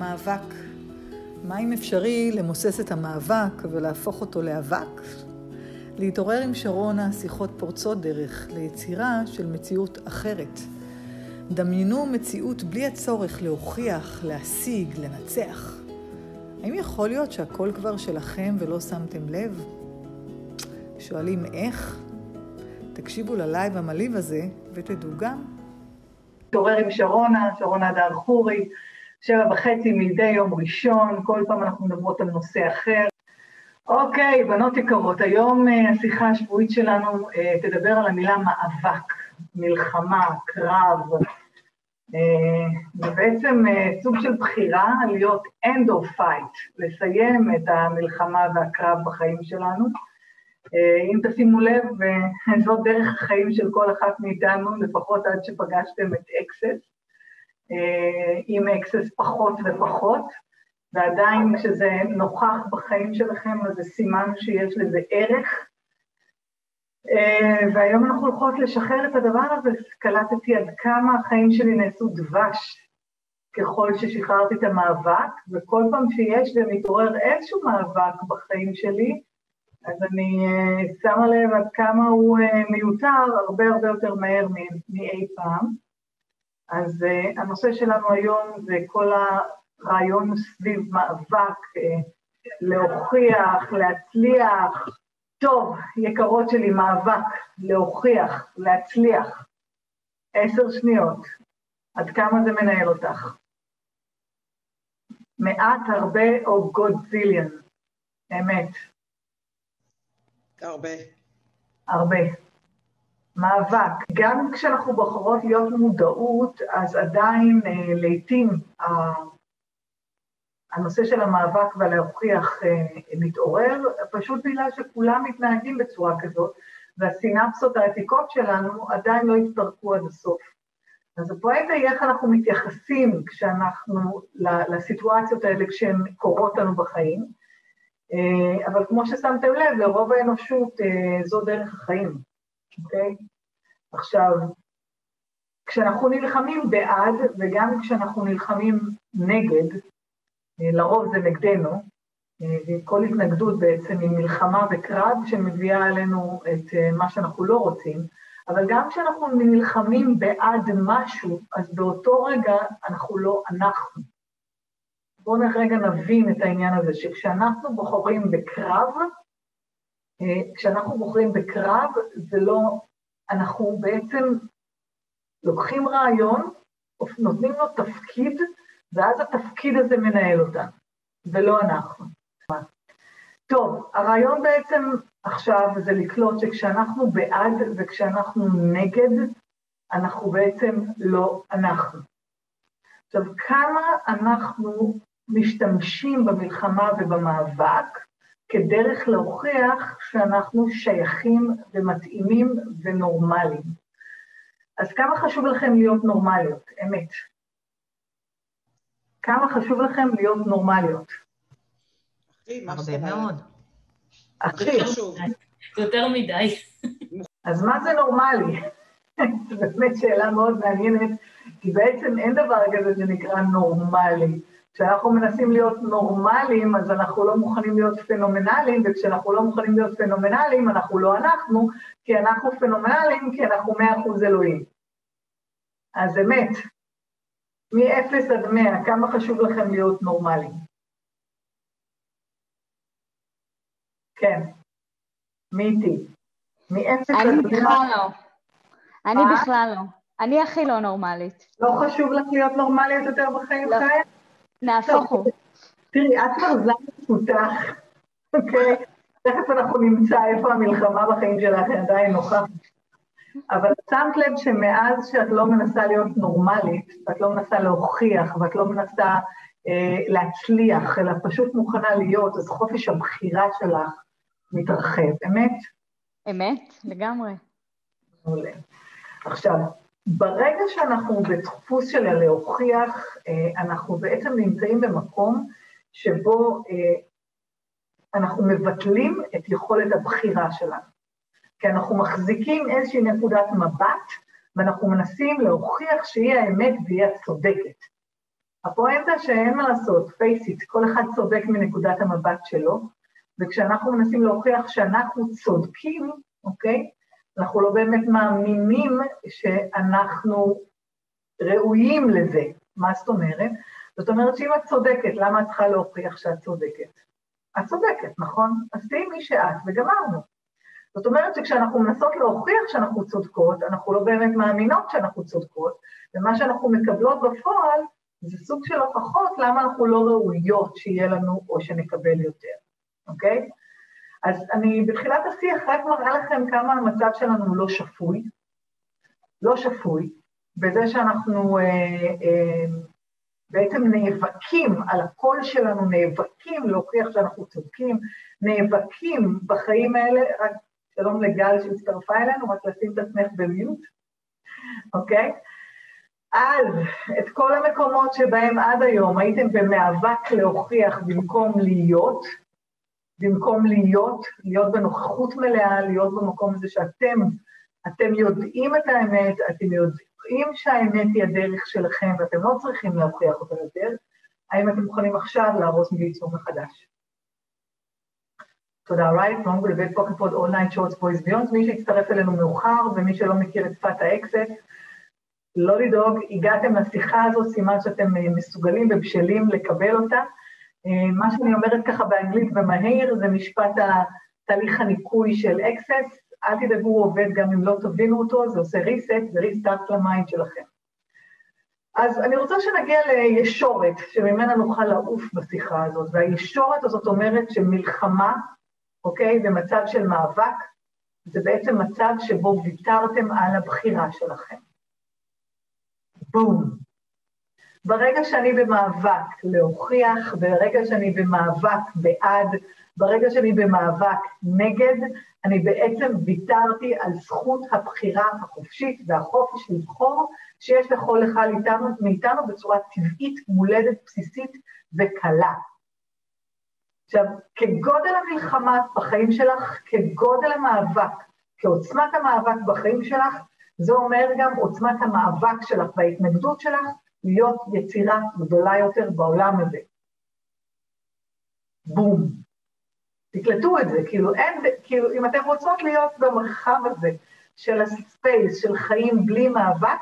מאבק. מה אם אפשרי למוסס את המאבק ולהפוך אותו לאבק? להתעורר עם שרונה שיחות פורצות דרך ליצירה של מציאות אחרת. דמיינו מציאות בלי הצורך להוכיח, להשיג, לנצח. האם יכול להיות שהכל כבר שלכם ולא שמתם לב? שואלים איך? תקשיבו ללייב המלהיב הזה ותדעו גם. מתעורר עם שרונה, שרונה הדר חורי, שבע וחצי מדי יום ראשון, כל פעם אנחנו מדברות על נושא אחר. אוקיי, בנות יקרות, היום אה, השיחה השבועית שלנו אה, תדבר על המילה מאבק, מלחמה, קרב. אה, זה בעצם סוג של בחירה להיות end of fight, לסיים את המלחמה והקרב בחיים שלנו. אם תשימו לב, זאת דרך החיים של כל אחת מאיתנו, לפחות עד שפגשתם את אקסס. עם אקסס פחות ופחות. ועדיין כשזה נוכח בחיים שלכם, אז זה סימן שיש לזה ערך. אה, והיום אנחנו הולכות לשחרר את הדבר הזה, קלטתי עד כמה החיים שלי נעשו דבש ככל ששחררתי את המאבק, וכל פעם שיש ומתעורר איזשהו מאבק בחיים שלי, אז אני uh, שמה לב עד כמה הוא מיותר הרבה הרבה יותר מהר מאי פעם. אז uh, הנושא שלנו היום זה כל רעיון סביב מאבק, אה, להוכיח, להצליח. טוב, יקרות שלי, מאבק, להוכיח, להצליח. עשר שניות. עד כמה זה מנהל אותך? מעט, הרבה או גודזיליאן? אמת. הרבה. הרבה. מאבק. גם כשאנחנו בוחרות להיות מודעות, אז עדיין אה, לעתים הנושא של המאבק והלהוכיח אה, מתעורר, פשוט בגלל שכולם מתנהגים בצורה כזאת, והסינפסות העתיקות שלנו עדיין לא התפרקו עד הסוף. אז הפואנטה היא איך אנחנו מתייחסים כשאנחנו, לסיטואציות האלה כשהן קורות לנו בחיים, אה, אבל כמו ששמתם לב, לרוב האנושות אה, זו דרך החיים, אוקיי? עכשיו, כשאנחנו נלחמים בעד וגם כשאנחנו נלחמים נגד, אה, לרוב זה נגדנו, אה, וכל התנגדות בעצם היא מלחמה וקרב שמביאה עלינו את אה, מה שאנחנו לא רוצים, אבל גם כשאנחנו נלחמים בעד משהו, אז באותו רגע אנחנו לא אנחנו. בואו רגע נבין את העניין הזה, שכשאנחנו בוחרים בקרב, כשאנחנו בוחרים בקרב, זה לא, אנחנו בעצם לוקחים רעיון, נותנים לו תפקיד, ואז התפקיד הזה מנהל אותנו, ולא אנחנו. טוב, הרעיון בעצם עכשיו זה לקלוט שכשאנחנו בעד וכשאנחנו נגד, אנחנו בעצם לא אנחנו. עכשיו, כמה אנחנו משתמשים במלחמה ובמאבק כדרך להוכיח שאנחנו שייכים ומתאימים ונורמליים. אז כמה חשוב לכם להיות נורמליות, אמת? כמה חשוב לכם להיות נורמליות. הרבה מאוד. הכי חשוב. יותר מדי. אז מה זה נורמלי? זו באמת שאלה מאוד מעניינת, כי בעצם אין דבר כזה שנקרא נורמלי. כשאנחנו מנסים להיות נורמליים, אז אנחנו לא מוכנים להיות פנומנליים, וכשאנחנו לא מוכנים להיות פנומנליים, אנחנו לא אנחנו, כי אנחנו פנומנליים, כי אנחנו מאה אחוז אלוהים. אז אמת, מ-0 עד 100, כמה חשוב לכם להיות נורמליים? כן, מי איתי? מ-0 עד 100... אני בכלל לא. אני בכלל לא. אני הכי לא נורמלית. לא חשוב לך להיות נורמלית יותר בחיים לא. נהפוך הוא. תראי, את כבר זן מפותח, אוקיי? תכף אנחנו נמצא איפה המלחמה בחיים שלך, היא עדיין נוכחת. אבל שמת לב שמאז שאת לא מנסה להיות נורמלית, ואת לא מנסה להוכיח, ואת לא מנסה אה, להצליח, אלא פשוט מוכנה להיות, אז חופש הבחירה שלך מתרחב, אמת? אמת, לגמרי. מעולה. עכשיו, ברגע שאנחנו בדפוס של להוכיח, אה, אנחנו בעצם נמצאים במקום שבו אה, אנחנו מבטלים את יכולת הבחירה שלנו. כי אנחנו מחזיקים איזושהי נקודת מבט, ואנחנו מנסים להוכיח שהיא האמת והיא הצודקת. הפואנטה שאין מה לעשות, face it, כל אחד צודק מנקודת המבט שלו, וכשאנחנו מנסים להוכיח שאנחנו צודקים, אוקיי? אנחנו לא באמת מאמינים שאנחנו ראויים לזה. מה זאת אומרת? זאת אומרת שאם את צודקת, למה את צריכה להוכיח שאת צודקת? את צודקת, נכון? אז תהיי מי שאת, וגמרנו. זאת אומרת שכשאנחנו מנסות להוכיח שאנחנו צודקות, אנחנו לא באמת מאמינות שאנחנו צודקות, ומה שאנחנו מקבלות בפועל זה סוג של הוכחות למה אנחנו לא ראויות שיהיה לנו או שנקבל יותר, אוקיי? אז אני בתחילת השיח רק מראה לכם כמה המצב שלנו לא שפוי, לא שפוי, בזה שאנחנו אה, אה, בעצם נאבקים על הקול שלנו, נאבקים להוכיח שאנחנו צודקים, נאבקים בחיים האלה, רק שלום לגל שהצטרפה אלינו, רק לשים את עצמך במיוט, אוקיי? אז את כל המקומות שבהם עד היום הייתם במאבק להוכיח במקום להיות, במקום להיות, להיות בנוכחות מלאה, להיות במקום הזה שאתם, אתם יודעים את האמת, אתם יודעים שהאמת היא הדרך שלכם ואתם לא צריכים להוכיח אותה יותר, האם אתם מוכנים עכשיו להרוס וליצור מחדש? תודה, רייט, שלום ולבית פוקפוד אונליין שורטס בויז ביונס, מי שהצטרף אלינו מאוחר ומי שלא מכיר את שפת האקסס, לא לדאוג, הגעתם לשיחה הזאת, סימן שאתם מסוגלים ובשלים לקבל אותה. אה, מה שאני אומרת ככה באנגלית במהיר זה משפט תהליך הניקוי של אקסס, אל תדאגו, הוא עובד גם אם לא תבינו אותו, זה עושה reset ו-restart ל mind שלכם. אז אני רוצה שנגיע לישורת, שממנה נוכל לעוף בשיחה הזאת, והישורת הזאת אומרת שמלחמה, אוקיי, במצב של מאבק, זה בעצם מצב שבו ויתרתם על הבחירה שלכם. בום. ברגע שאני במאבק להוכיח, ברגע שאני במאבק בעד, ברגע שאני במאבק נגד, אני בעצם ויתרתי על זכות הבחירה החופשית והחופש לבחור שיש לכל אחד מאיתנו, מאיתנו בצורה טבעית, מולדת, בסיסית וקלה. עכשיו, כגודל המלחמה בחיים שלך, כגודל המאבק, כעוצמת המאבק בחיים שלך, זה אומר גם עוצמת המאבק שלך וההתנגדות שלך להיות יצירה גדולה יותר בעולם הזה. בום. תקלטו את זה, כאילו אין, כאילו אם אתם רוצות להיות במרחב הזה של הספייס, של חיים בלי מאבק,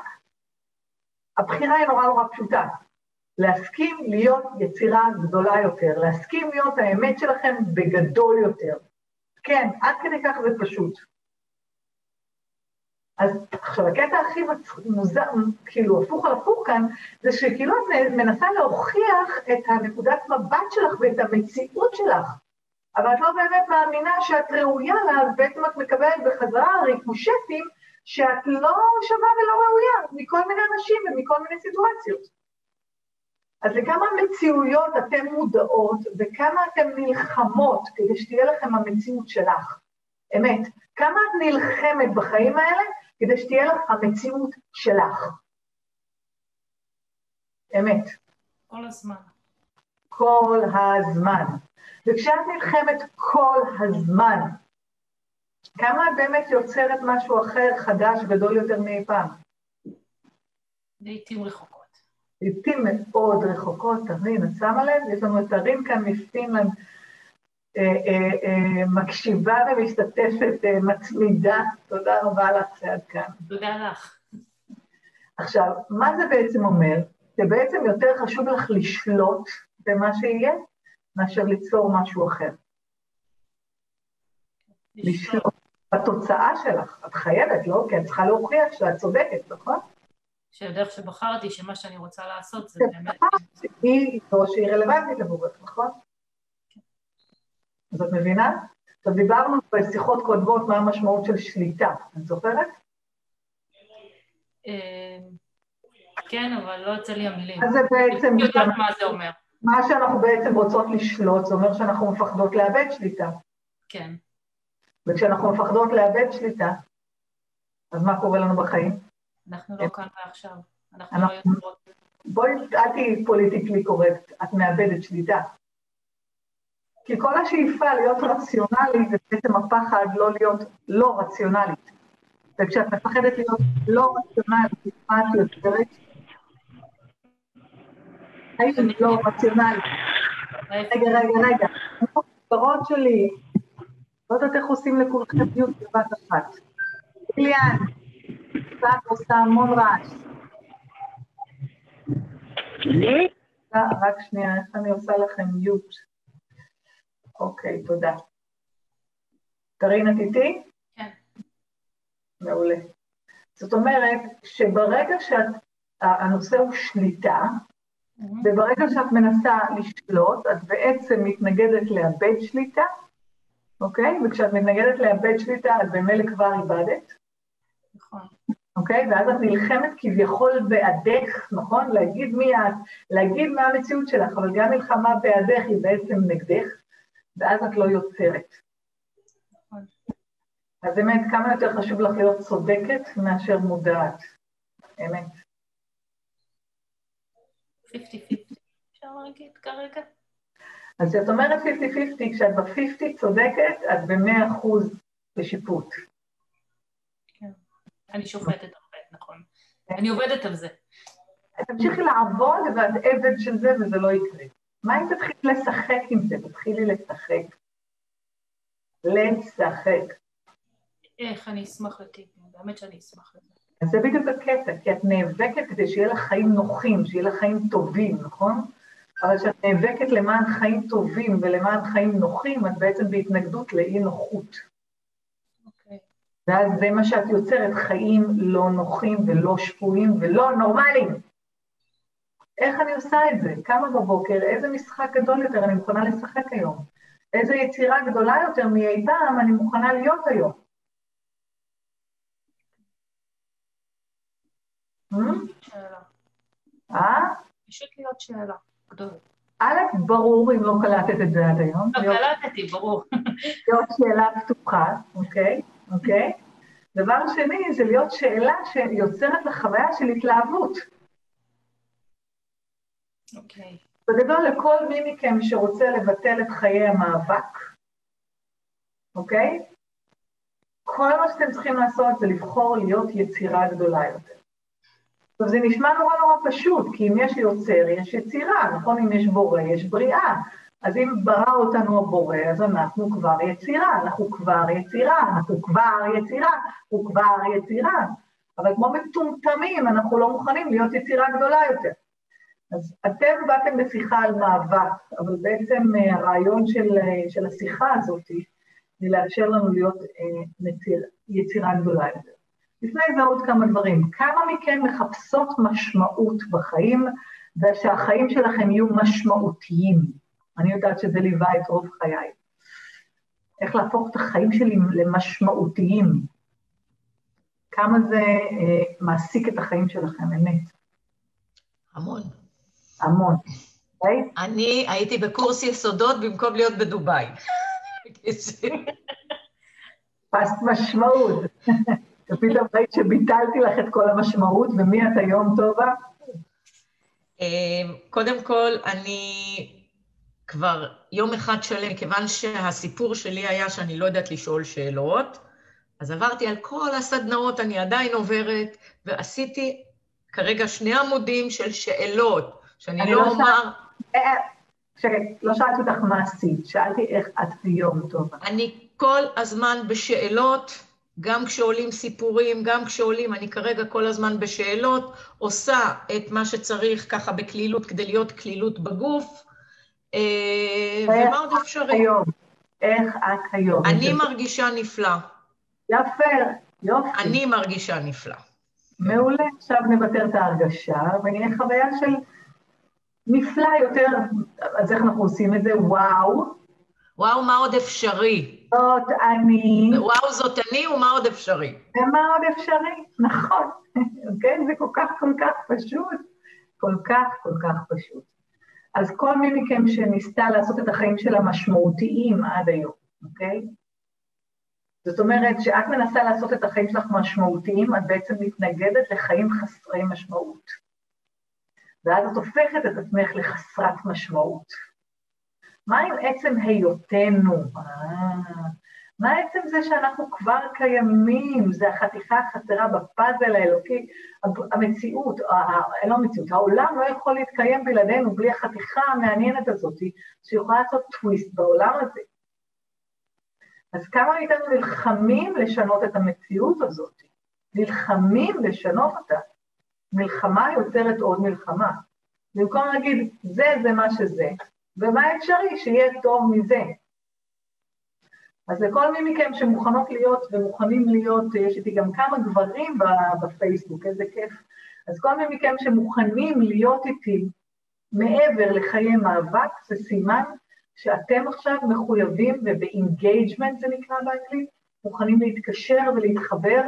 הבחירה היא נורא נורא פשוטה. להסכים להיות יצירה גדולה יותר, להסכים להיות האמת שלכם בגדול יותר. כן, עד כדי כך זה פשוט. אז עכשיו, הקטע הכי מוזר, כאילו, הפוך על הפוך כאן, זה שכאילו את מנסה להוכיח את הנקודת מבט שלך ואת המציאות שלך, אבל את לא באמת מאמינה שאת ראויה לה, אז בעצם את מקבלת בחזרה ריקושטים שאת לא שווה ולא ראויה מכל מיני אנשים ומכל מיני סיטואציות. אז לכמה מציאויות אתן מודעות וכמה אתן נלחמות כדי שתהיה לכם המציאות שלך. אמת, כמה את נלחמת בחיים האלה כדי שתהיה לך המציאות שלך. אמת. כל הזמן. כל הזמן. וכשאת נלחמת כל הזמן, כמה את באמת יוצרת משהו אחר, חדש, גדול יותר מאי פעם? לעיתים רחוקות. לעיתים מאוד רחוקות, תבין, את שמה לב? יש לנו את הרין כאן מפינלנד, מקשיבה ומשתתפת, מצמידה, תודה רבה לך שעד כאן. תודה לך. עכשיו, מה זה בעצם אומר? שבעצם יותר חשוב לך לשלוט במה שיהיה, מאשר ליצור משהו אחר. לשלוט בתוצאה שלך. את חייבת, לא? כי את צריכה להוכיח שאת צודקת, נכון? שהדרך שבחרתי, שמה שאני רוצה לעשות זה באמת... היא זו שהיא רלוונטית עבורך, נכון? אז את מבינה? עכשיו דיברנו בשיחות קודמות מה המשמעות של שליטה, את זוכרת? אה, כן, אבל לא יוצא לי המילים. אז זה בעצם... אני יודעת מה זה אומר. מה שאנחנו בעצם רוצות לשלוט, זה אומר שאנחנו מפחדות לאבד שליטה. כן. וכשאנחנו מפחדות לאבד שליטה, אז מה קורה לנו בחיים? אנחנו לא כאן ועכשיו. אנחנו לא יוצרות. בואי, אל תהיי פוליטיקלי קורקט, את מאבדת שליטה. כי כל השאיפה להיות רציונלי זה בעצם הפחד לא להיות לא רציונלית. וכשאת מפחדת להיות לא רציונלית, מה את יוצרת? חיים לא רציונלי. רגע, רגע, רגע. המסגרות שלי, לא יודעת איך עושים לכולכם דיוק בבת אחת. ליאן, קצת עושה המון רעש. רק שנייה, איך אני עושה לכם מיוט? אוקיי, תודה. קרין, את איתי? כן. מעולה. זאת אומרת שברגע שהנושא הוא שליטה, וברגע שאת מנסה לשלוט, את בעצם מתנגדת לאבד שליטה, אוקיי? וכשאת מתנגדת לאבד שליטה, את במילא כבר איבדת. נכון. אוקיי? ואז את נלחמת כביכול בעדך, נכון? להגיד מי את, להגיד מה המציאות שלך, אבל גם מלחמה בעדך היא בעצם נגדך, ואז את לא יוצרת. נכון. אז באמת, כמה יותר חשוב לך להיות צודקת מאשר מודעת. אמת. 50-50, אפשר להגיד כרגע? אז כשאת אומרת 50-50, כשאת ב-50 צודקת, את ב-100% בשיפוט. כן. אני שופטת הרבה, נכון. אני עובדת על זה. תמשיכי לעבוד ואת עבד של זה וזה לא יקרה. מה אם תתחילי לשחק עם זה? תתחילי לשחק. לשחק. איך, אני אשמח לטיפים, באמת שאני אשמח לזה. אז זה בדיוק הקטע, כי את נאבקת כדי שיהיה לך חיים נוחים, שיהיה לך חיים טובים, נכון? אבל כשאת נאבקת למען חיים טובים ולמען חיים נוחים, את בעצם בהתנגדות לאי נוחות. אוקיי. ואז זה מה שאת יוצרת, חיים לא נוחים ולא שפויים ולא נורמליים. איך אני עושה את זה? קמה בבוקר, איזה משחק גדול יותר אני מוכנה לשחק היום? איזה יצירה גדולה יותר מאי פעם אני מוכנה להיות היום? שאלה. אה? פשוט להיות שאלה גדולה. א', ברור אם לא קלטת את זה עד היום. לא, קלטתי, ברור. להיות שאלה פתוחה, אוקיי? אוקיי? דבר שני, זה להיות שאלה שיוצרת לך חוויה של התלהבות. אוקיי. בגדול, לכל מי מכם שרוצה לבטל את חיי המאבק, אוקיי? כל מה שאתם צריכים לעשות זה לבחור להיות יצירה גדולה יותר. עכשיו, זה נשמע נורא נורא פשוט, כי אם יש יוצר, יש יצירה, נכון? אם יש בורא, יש בריאה. אז אם ברא אותנו הבורא, אז אנחנו כבר יצירה, אנחנו כבר יצירה, אנחנו כבר יצירה, הוא כבר יצירה. אבל כמו מטומטמים, אנחנו לא מוכנים להיות יצירה גדולה יותר. אז אתם באתם בשיחה על מאבק, אבל בעצם אה, הרעיון של, אה, של השיחה הזאת היא לאפשר לנו להיות אה, מציר, יצירה גדולה יותר. לפני זה עוד כמה דברים. כמה מכן מחפשות משמעות בחיים, ושהחיים שלכם יהיו משמעותיים? אני יודעת שזה ליווה את רוב חיי. איך להפוך את החיים שלי למשמעותיים. כמה זה אה, מעסיק את החיים שלכם, אמת. המון. המון. אני הייתי בקורס יסודות במקום להיות בדובאי. פסט משמעות. ופתאום ראית שביטלתי לך את כל המשמעות, ומי את היום, טובה? אה, קודם כל, אני כבר יום אחד שלם, מכיוון שהסיפור שלי היה שאני לא יודעת לשאול שאלות, אז עברתי על כל הסדנאות, אני עדיין עוברת, ועשיתי כרגע שני עמודים של שאלות, שאני אני לא לא אומר... אה, שקט, לא שאלתי אותך מה עשית, שאלתי איך את היום, טובה. אני כל הזמן בשאלות, גם כשעולים סיפורים, גם כשעולים, אני כרגע כל הזמן בשאלות, עושה את מה שצריך ככה בקלילות כדי להיות קלילות בגוף, אה, ומה עוד אפשרי? היום, איך את היום? אני מרגישה נפלא. יפה, יופי. אני מרגישה נפלא. מעולה, עכשיו נוותר את ההרגשה, ונהיה חוויה של נפלא יותר, אז איך אנחנו עושים את זה? וואו, וואו, מה עוד אפשרי? זאת אני, וואו, זאת אני, ומה עוד אפשרי? ומה עוד אפשרי? נכון, כן? זה כל כך כל כך פשוט, כל כך כל כך פשוט. אז כל מי מכם שניסתה לעשות את החיים שלה משמעותיים עד היום, אוקיי? זאת אומרת שאת מנסה לעשות את החיים שלך משמעותיים, את בעצם מתנגדת לחיים חסרי משמעות. ואז את הופכת את עצמך לחסרת משמעות. מה עם עצם היותנו? אה, מה עצם זה שאנחנו כבר קיימים? זה החתיכה החסרה בפאזל האלוקי, המציאות, לא המציאות, העולם לא יכול להתקיים בלעדינו, בלי החתיכה המעניינת הזאת, שיכולה לעשות טוויסט בעולם הזה. אז כמה מאיתנו נלחמים לשנות את המציאות הזאת? נלחמים לשנות אותה. מלחמה יוצרת עוד מלחמה. במקום להגיד, זה זה מה שזה, ומה אפשרי שיהיה טוב מזה. אז לכל מי מכם שמוכנות להיות ומוכנים להיות, יש איתי גם כמה גברים בפייסבוק, איזה כיף. אז כל מי מכם שמוכנים להיות איתי מעבר לחיי מאבק, זה סימן שאתם עכשיו מחויבים, וב engagement זה נקרא באנגלית, מוכנים להתקשר ולהתחבר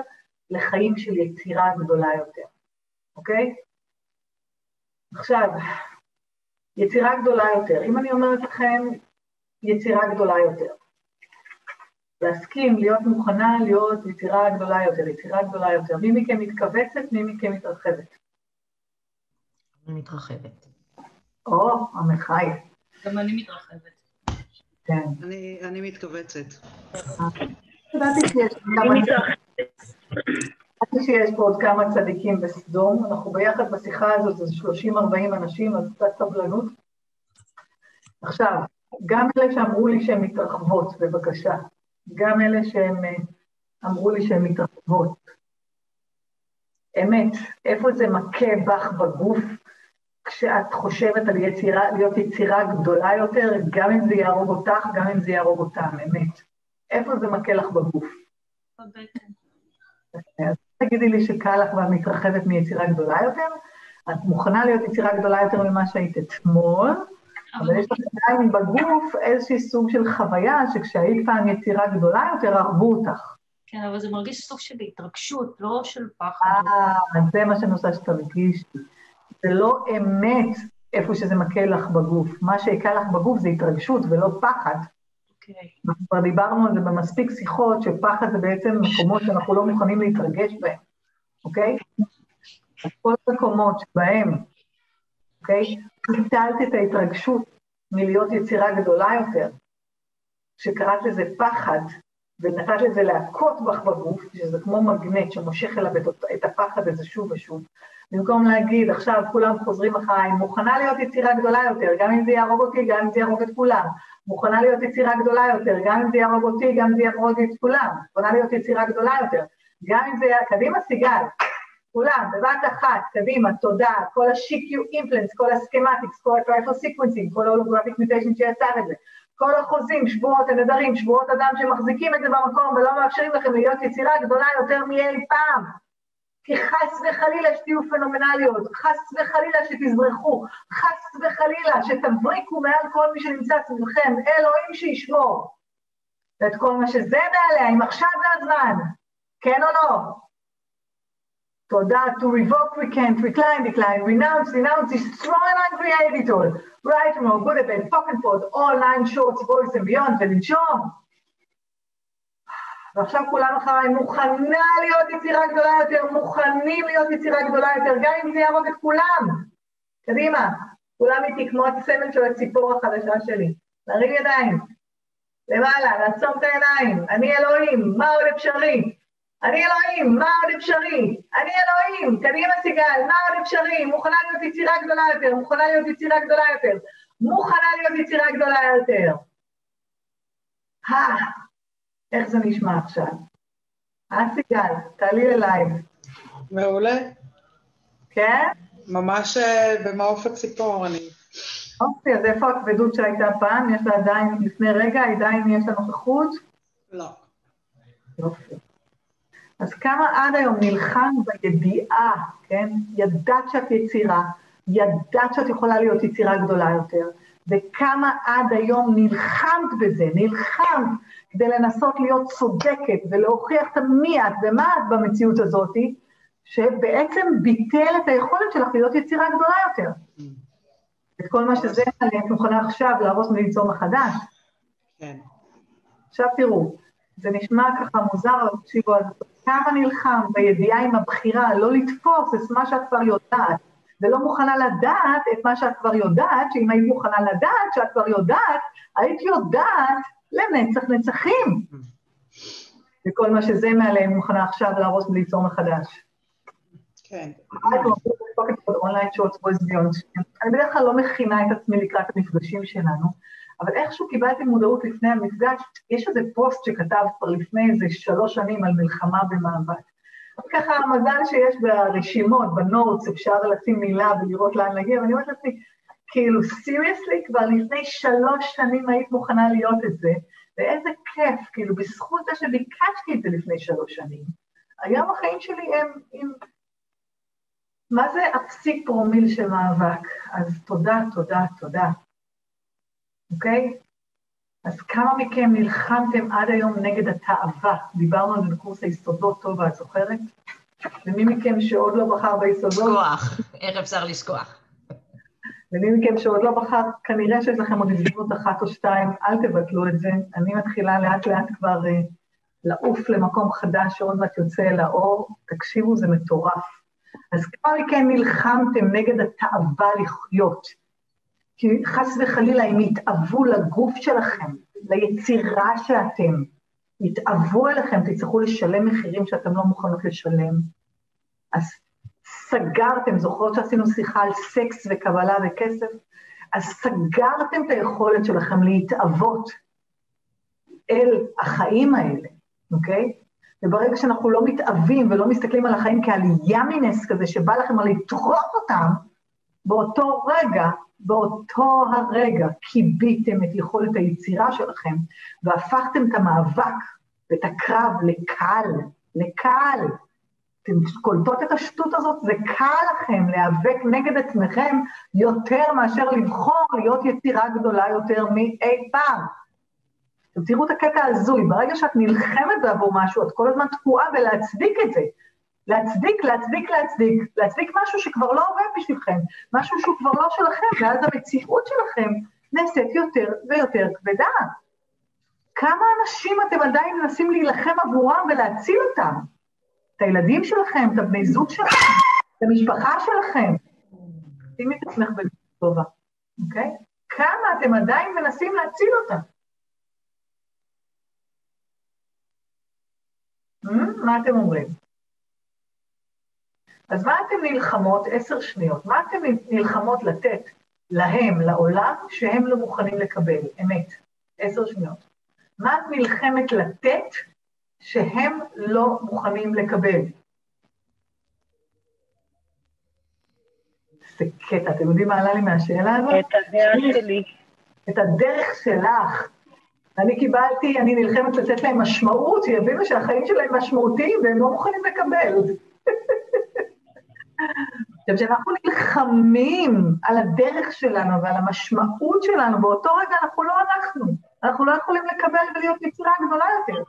לחיים של יצירה גדולה יותר, אוקיי? עכשיו, יצירה גדולה יותר. אם אני אומרת לכם יצירה גדולה יותר, להסכים, להיות מוכנה להיות יצירה גדולה יותר, יצירה גדולה יותר. מי מכם מתכווצת, מי מכם מתרחבת? אני מתרחבת. או, עמחי. גם אני מתרחבת. כן. אני מתכווצת. ידעתי שיש פה עוד כמה צדיקים בסדום, אנחנו ביחד בשיחה הזאת, זה 30-40 אנשים, אז קצת סבלנות. עכשיו, גם אלה שאמרו לי שהן מתרחבות, בבקשה. גם אלה שהם אה, אמרו לי שהן מתרחבות. אמת, איפה זה מכה בך בגוף כשאת חושבת על יצירה, להיות יצירה גדולה יותר, גם אם זה יהרוג אותך, גם אם זה יהרוג אותם, אמת. איפה זה מכה לך בגוף? בבטן. תגידי לי שקל לך ואת מתרחבת מיצירה גדולה יותר? את מוכנה להיות יצירה גדולה יותר ממה שהיית אתמול, אבל יש לך עדיין בגוף איזשהי סוג של חוויה שכשהיית פעם יצירה גדולה יותר, הרגו אותך. כן, אבל זה מרגיש סוג של התרגשות, לא של פחד. אה, זה מה שאני רוצה שתרגישי. זה לא אמת איפה שזה מכה לך בגוף. מה שהכה לך בגוף זה התרגשות ולא פחד. אנחנו כבר דיברנו על זה במספיק שיחות, שפחד זה בעצם מקומות שאנחנו לא מוכנים להתרגש בהם, אוקיי? כל המקומות שבהם, אוקיי? ביטלת את ההתרגשות מלהיות יצירה גדולה יותר, שקראת לזה פחד, ונתת לזה להכות בך בגוף, שזה כמו מגנט שמושך אליו את הפחד הזה שוב ושוב. במקום להגיד, עכשיו כולם חוזרים אחריי, מוכנה להיות יצירה גדולה יותר, גם אם זה יהרוג אותי, גם אם זה יהרוג את כולם. מוכנה להיות יצירה גדולה יותר, גם אם זה יהרוג אותי, גם אם זה יהרוג את כולם. מוכנה להיות יצירה גדולה יותר, גם אם זה... קדימה, סיגל. כולם, בבת אחת, קדימה, תודה, כל ה-CQ אימפלנס, כל הסכמטיקס, כל ה-Trifle Sequencing, כל ה-Holographic Mutation שיצר את זה, כל החוזים, שבועות הנדרים, שבועות אדם שמחזיקים את זה במקום ולא מאפשרים לכם להיות יצירה גדולה יותר מאי פעם. כי חס וחלילה שתהיו פנומנליות, חס וחלילה שתזרחו, חס וחלילה שתבריקו מעל כל מי שנמצא סביבכם, אלוהים שישמור. ואת כל מה שזה מעליה, אם עכשיו זה הזמן, כן או לא? תודה, to revoke, recant, recline, decline, renounce, denounce, destroy and uncreate it all. right wrong, good bad, fuck and forth, all nine shorts, boys and beyond, ולנשום. ועכשיו כולם אחריי, מוכנה להיות יצירה גדולה יותר, מוכנים להיות יצירה גדולה יותר, גם אם זה יהרוג את כולם. קדימה, כולם איתי כמו הסמל של הציפור החדשה שלי. להרים ידיים, למעלה, לעצום את העיניים, אני אלוהים, מה עוד אפשרי? אני אלוהים, מה עוד אפשרי? אני אלוהים, קדימה סיגל, מה עוד אפשרי? מוכנה להיות יצירה גדולה יותר, מוכנה להיות יצירה גדולה יותר, מוכנה להיות יצירה גדולה יותר. איך זה נשמע עכשיו? אה, סיגל, תעלי אליי. מעולה. כן? ממש אה, במעוף הציפור אני. אוקיי, אז איפה הכבדות שהייתה פעם? יש לה עדיין, לפני רגע, עדיין יש לה נוכחות? לא. יופי. אז כמה עד היום נלחמת בידיעה, כן? ידעת שאת יצירה, ידעת שאת יכולה להיות יצירה גדולה יותר, וכמה עד היום נלחמת בזה, נלחמת כדי לנסות להיות צודקת ולהוכיח את מי את ומה את במציאות הזאת, שבעצם ביטל את היכולת שלך להיות יצירה גדולה יותר. את כל מה שזה, אני מוכנה עכשיו להרוס וליצור מחדש. כן. עכשיו תראו, זה נשמע ככה מוזר, אבל תקשיבו, אז כמה נלחם בידיעה עם הבחירה לא לתפוס את מה שאת כבר יודעת, ולא מוכנה לדעת את מה שאת כבר יודעת, שאם היית מוכנה לדעת שאת כבר יודעת, היית יודעת לנצח נצחים. וכל מה שזה מעליהם, מוכנה עכשיו להרוס וליצור מחדש. כן. אני בדרך כלל לא מכינה את עצמי לקראת המפגשים שלנו, אבל איכשהו קיבלתי מודעות לפני המפגש, יש איזה פוסט שכתב כבר לפני איזה שלוש שנים על מלחמה במאבק. ככה המזל שיש ברשימות, בנוטס, אפשר לשים מילה ולראות לאן להגיע, ואני אומרת לעצמי, כאילו, סיריוסלי, כבר לפני שלוש שנים היית מוכנה להיות את זה, ואיזה כיף, כאילו, בזכות זה שביקשתי את זה לפני שלוש שנים. היום החיים שלי הם עם... מה זה אפסי פרומיל של מאבק? אז תודה, תודה, תודה. אוקיי? אז כמה מכם נלחמתם עד היום נגד התאווה? דיברנו על זה בקורס היסודות טוב, את זוכרת? ומי מכם שעוד לא בחר ביסודות? לשכוח, איך אפשר לשכוח? ומי מכם שעוד לא בחר, כנראה שיש לכם עוד הזדמנות אחת או שתיים, אל תבטלו את זה. אני מתחילה לאט לאט כבר uh, לעוף למקום חדש שעוד מעט יוצא אל האור. תקשיבו, זה מטורף. אז כמה מכם נלחמתם נגד התאווה לחיות? כי חס וחלילה הם יתאוו לגוף שלכם, ליצירה שאתם, יתאוו אליכם, תצטרכו לשלם מחירים שאתם לא מוכנות לשלם. אז סגרתם, זוכרות שעשינו שיחה על סקס וקבלה וכסף? אז סגרתם את היכולת שלכם להתאבות אל החיים האלה, אוקיי? וברגע שאנחנו לא מתאבים ולא מסתכלים על החיים כעל ימינס כזה שבא לכם לטרוף אותם, באותו רגע, באותו הרגע כיביתם את יכולת היצירה שלכם והפכתם את המאבק ואת הקרב לקל, לקל. אתם קולטות את השטות הזאת? זה קל לכם להיאבק נגד עצמכם יותר מאשר לבחור להיות יצירה גדולה יותר מאי פעם. אתם תראו את הקטע ההזוי, ברגע שאת נלחמת בעבור משהו, את כל הזמן תקועה בלהצדיק את זה. להצדיק, להצדיק, להצדיק, להצדיק משהו שכבר לא עובד בשבילכם, משהו שהוא כבר לא שלכם, ואז המציאות שלכם נעשית יותר ויותר כבדה. כמה אנשים אתם עדיין מנסים להילחם עבורם ולהציל אותם? את הילדים שלכם, את הבני זוג שלכם, את המשפחה שלכם. שימי את עצמך בטובה, אוקיי? כמה אתם עדיין מנסים להציל אותם? Hmm? מה אתם אומרים? אז מה אתם נלחמות, עשר שניות, מה אתם נלחמות לתת להם, לעולם, שהם לא מוכנים לקבל? אמת, עשר שניות. מה את נלחמת לתת שהם לא מוכנים לקבל? זה קטע, אתם יודעים מה עלה לי מהשאלה הזאת? את הדרך שלי. את הדרך שלך. אני קיבלתי, אני נלחמת לתת להם משמעות, שיבינו שהחיים שלהם משמעותיים והם לא מוכנים לקבל. עכשיו, כשאנחנו נלחמים על הדרך שלנו ועל המשמעות שלנו, באותו רגע אנחנו לא אנחנו. אנחנו לא יכולים לקבל ולהיות יצירה גדולה יותר.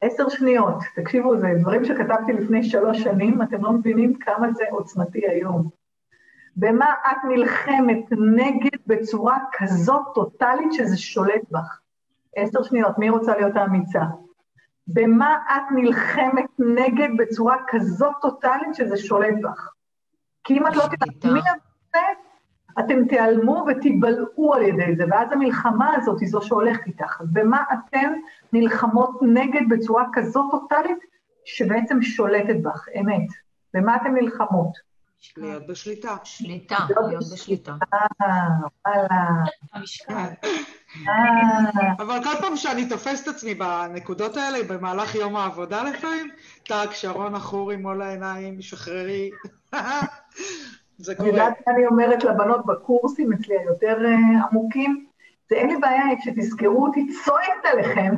עשר שניות, תקשיבו, זה דברים שכתבתי לפני שלוש שנים, אתם לא מבינים כמה זה עוצמתי היום. במה את נלחמת נגד בצורה כזאת טוטאלית שזה שולט בך? עשר שניות, מי רוצה להיות האמיצה? במה את נלחמת נגד בצורה כזאת טוטאלית שזה שולט בך? כי אם את לא תלחמי על זה, אתם תיעלמו ותיבלעו על ידי זה, ואז המלחמה הזאת היא זו שהולכת איתך. אז במה אתן נלחמות נגד בצורה כזאת טוטאלית שבעצם שולטת בך, אמת? במה אתן נלחמות? להיות בשליטה. שליטה, להיות בשליטה. אה, וואלה. המשקל. אה, אבל כל פעם שאני תופס את עצמי בנקודות האלה, במהלך יום העבודה לפעמים, טאק, שרון החורי מול העיניים, שחררי. זה קורה. יודעת מה אני אומרת לבנות בקורסים אצלי היותר אה, עמוקים? זה אין לי בעיה שתזכרו אותי צועקת עליכם,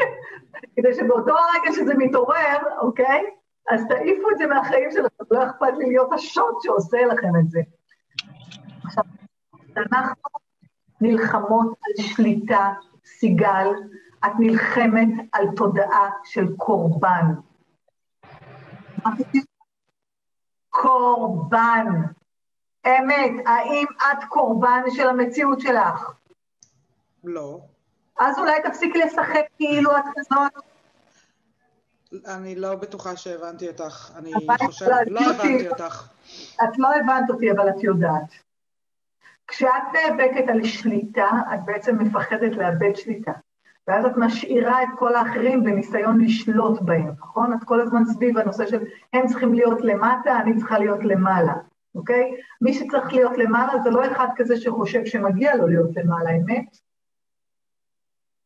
כדי שבאותו רגע שזה מתעורר, אוקיי? אז תעיפו את זה מהחיים שלכם, לא אכפת לי להיות השוט שעושה לכם את זה. עכשיו, אנחנו נלחמות על שליטה, סיגל, את נלחמת על תודעה של קורבן. קורבן. אמת, האם את קורבן של המציאות שלך? לא. אז אולי תפסיקי לשחק כאילו את כזאת. אני לא בטוחה שהבנתי אותך. אני חושבת, לא אותי- הבנתי אותך. את לא הבנת אותי, אבל את יודעת. כשאת נאבקת על שליטה, את בעצם מפחדת לאבד שליטה. ואז את משאירה את כל האחרים בניסיון לשלוט בהם, נכון? את כל הזמן סביב הנושא של הם צריכים להיות למטה, אני צריכה להיות למעלה, אוקיי? מי שצריך להיות למעלה זה לא אחד כזה שחושב שמגיע לו להיות למעלה, אמת?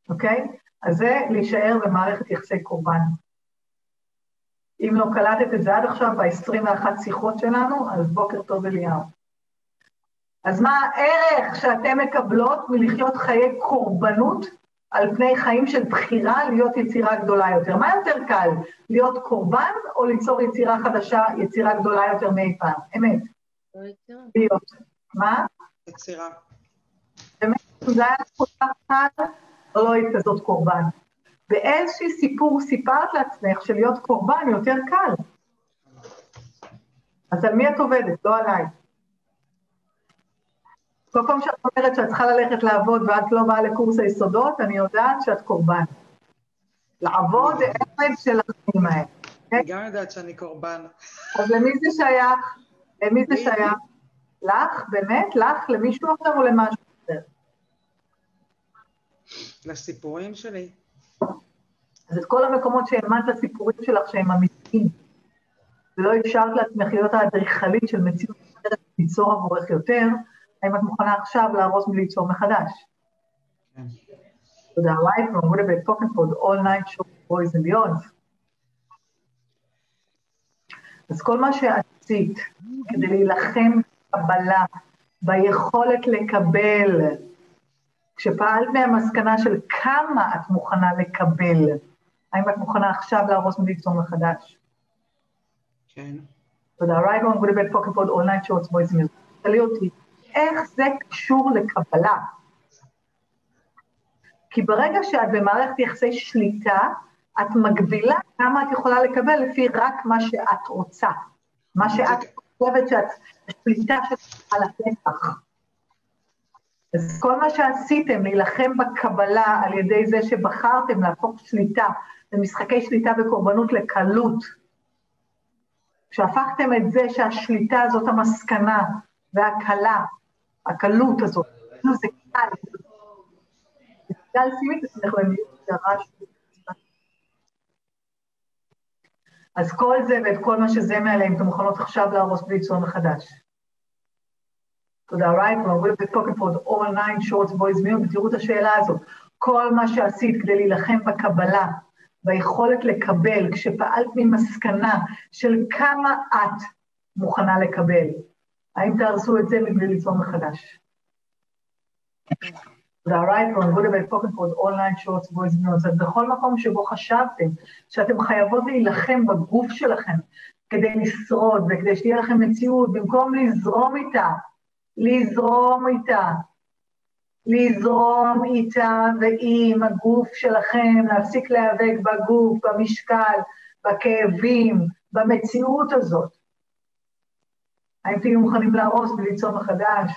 אוקיי? אז זה להישאר במערכת יחסי קורבן. אם לא קלטת את זה עד עכשיו ב-21 שיחות שלנו, אז בוקר טוב אליהו. אז מה הערך שאתן מקבלות מלחיות חיי קורבנות על פני חיים של בחירה להיות יצירה גדולה יותר? מה יותר קל, להיות קורבן או ליצור יצירה חדשה, יצירה גדולה יותר מאי פעם? אמת. להיות. מה? יצירה. באמת, זה היה כל כך קל, או לא היית כזאת קורבן. באיזשהי סיפור סיפרת לעצמך שלהיות קורבן יותר קל. אז על מי את עובדת? לא עליי. כל פעם שאת אומרת שאת צריכה ללכת לעבוד ואת לא באה לקורס היסודות, אני יודעת שאת קורבן. לעבוד זה עבד של החיים האלה. אני גם יודעת שאני קורבן. אז למי זה שייך? למי זה שייך? לך? באמת? לך? למישהו אחר או למשהו אחר? לסיפורים שלי. אז את כל המקומות שהאמנת לסיפורים שלך שהם אמיתיים, ולא אפשרת לעצמך להיות האדריכלית של מציאות אחרת ליצור עבורך יותר, האם את מוכנה עכשיו להרוס וליצור מחדש? כן. תודה, right from would have been talking for all night show boys and beyond. אז כל מה שעשית כדי להילחם בקבלה, ביכולת לקבל, כשפעלת מהמסקנה של כמה את מוכנה לקבל, האם את מוכנה עכשיו להרוס וליצור מחדש? כן. תודה, right on would have been talking for all night shows boys and beyond. תשאלי אותי, איך זה קשור לקבלה? כי ברגע שאת במערכת יחסי שליטה, את מגבילה כמה את יכולה לקבל לפי רק מה שאת רוצה. מה שאת חושבת שאת, השליטה שלך על הפתח. אז כל מה שעשיתם, להילחם בקבלה על ידי זה שבחרתם להפוך שליטה למשחקי שליטה וקורבנות לקלות, כשהפכתם את זה שהשליטה זאת המסקנה והקלה, הקלות הזאת, כאילו זה קל, זה קל, את עצמך למיוט, הרעש. אז כל זה ואת כל מה שזה מעליהם, אתם מוכנות עכשיו להרוס וליצור מחדש. תודה, right? Well, we'll be talking for all nine shorts boys meal, ותראו את השאלה הזאת. כל מה שעשית כדי להילחם בקבלה, ביכולת לקבל, כשפעלת ממסקנה של כמה את מוכנה לקבל, האם תהרסו את זה מבלי ליצור מחדש? תודה, right? We'll be talking for all nine shorts boys meal. אז בכל מקום שבו חשבתם שאתם חייבות להילחם בגוף שלכם כדי לשרוד וכדי שתהיה לכם מציאות, במקום לזרום איתה, לזרום איתה, לזרום איתה ועם הגוף שלכם, להפסיק להיאבק בגוף, במשקל, בכאבים, במציאות הזאת. האם תהיו מוכנים להרוס וליצור מחדש?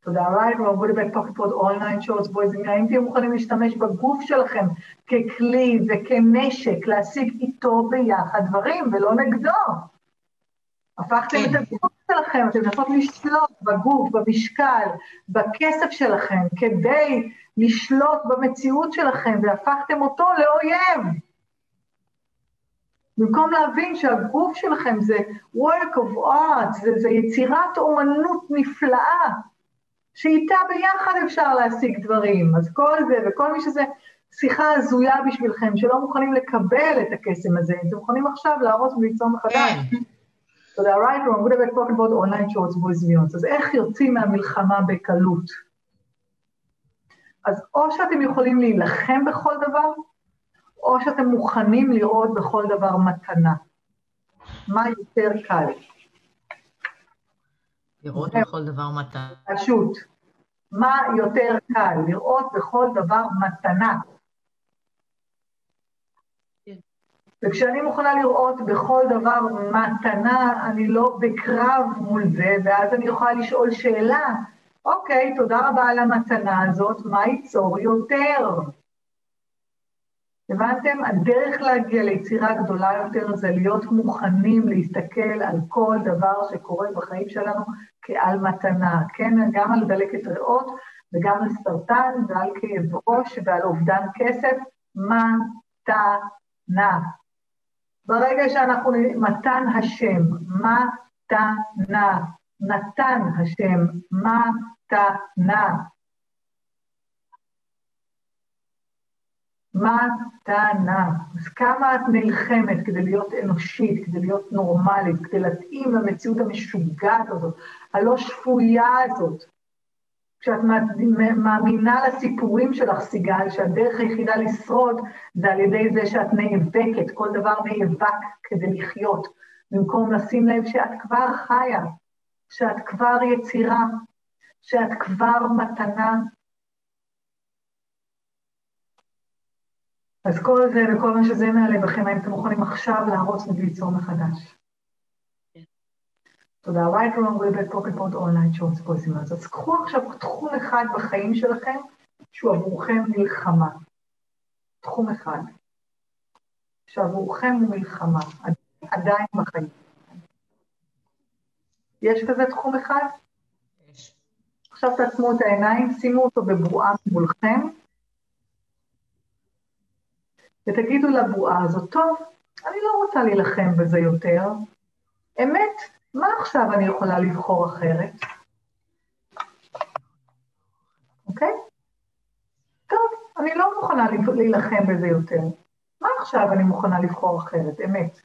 תודה רבה, כבר would have been פה all nine shorts boys, האם תהיו מוכנים להשתמש בגוף שלכם ככלי וכנשק, להשיג איתו ביחד דברים ולא נגדו? הפכתם את הגוף שלכם, אתם מנסות לשלוט בגוף, במשקל, בכסף שלכם, כדי לשלוט במציאות שלכם, והפכתם אותו לאויב. במקום להבין שהגוף שלכם זה work of art, זה, זה יצירת אומנות נפלאה, שאיתה ביחד אפשר להשיג דברים. אז כל זה, וכל מי שזה שיחה הזויה בשבילכם, שלא מוכנים לקבל את הקסם הזה, אתם מוכנים עכשיו להרוס וליצור מחדש. כן. תודה, right, I'm going to talking about online shorts boys מיונס. אז איך יוצאים מהמלחמה בקלות? אז או שאתם יכולים להילחם בכל דבר, או שאתם מוכנים לראות בכל דבר מתנה. מה יותר קל? לראות בכל דבר מתנה. פשוט. מה יותר קל? לראות בכל דבר מתנה. וכשאני מוכנה לראות בכל דבר מתנה, אני לא בקרב מול זה, ואז אני יכולה לשאול שאלה, אוקיי, תודה רבה על המתנה הזאת, מה ייצור יותר? הבנתם? הדרך להגיע ליצירה גדולה יותר זה להיות מוכנים להסתכל על כל דבר שקורה בחיים שלנו כעל מתנה, כן? גם על דלקת ריאות וגם על סרטן ועל כאב ראש ועל אובדן כסף, מתנה. ברגע שאנחנו, מתן השם, מתנה, נתן השם, מתנה. מתנה. אז כמה את נלחמת כדי להיות אנושית, כדי להיות נורמלית, כדי להתאים למציאות המשוגעת הזאת, הלא שפויה הזאת. כשאת מאמינה לסיפורים שלך, סיגל, שהדרך היחידה לשרוד זה על ידי זה שאת נאבקת, כל דבר נאבק כדי לחיות, במקום לשים לב שאת כבר חיה, שאת כבר יצירה, שאת כבר מתנה. אז כל זה וכל מה שזה מעלה בכם, האם אתם מוכנים עכשיו להרוס וליצור מחדש? תודה. right wrong way back pocket pod online shorts פויסימנס. אז קחו עכשיו תחום אחד בחיים שלכם שהוא עבורכם מלחמה. תחום אחד. שעבורכם הוא מלחמה, עדיין בחיים. יש כזה תחום אחד? יש. עכשיו תעצמו את העיניים, שימו אותו בבועה מולכם, ותגידו לבועה הזאת, טוב, אני לא רוצה להילחם בזה יותר. אמת, מה עכשיו אני יכולה לבחור אחרת? אוקיי? טוב, אני לא מוכנה להילחם בזה יותר. מה עכשיו אני מוכנה לבחור אחרת? אמת.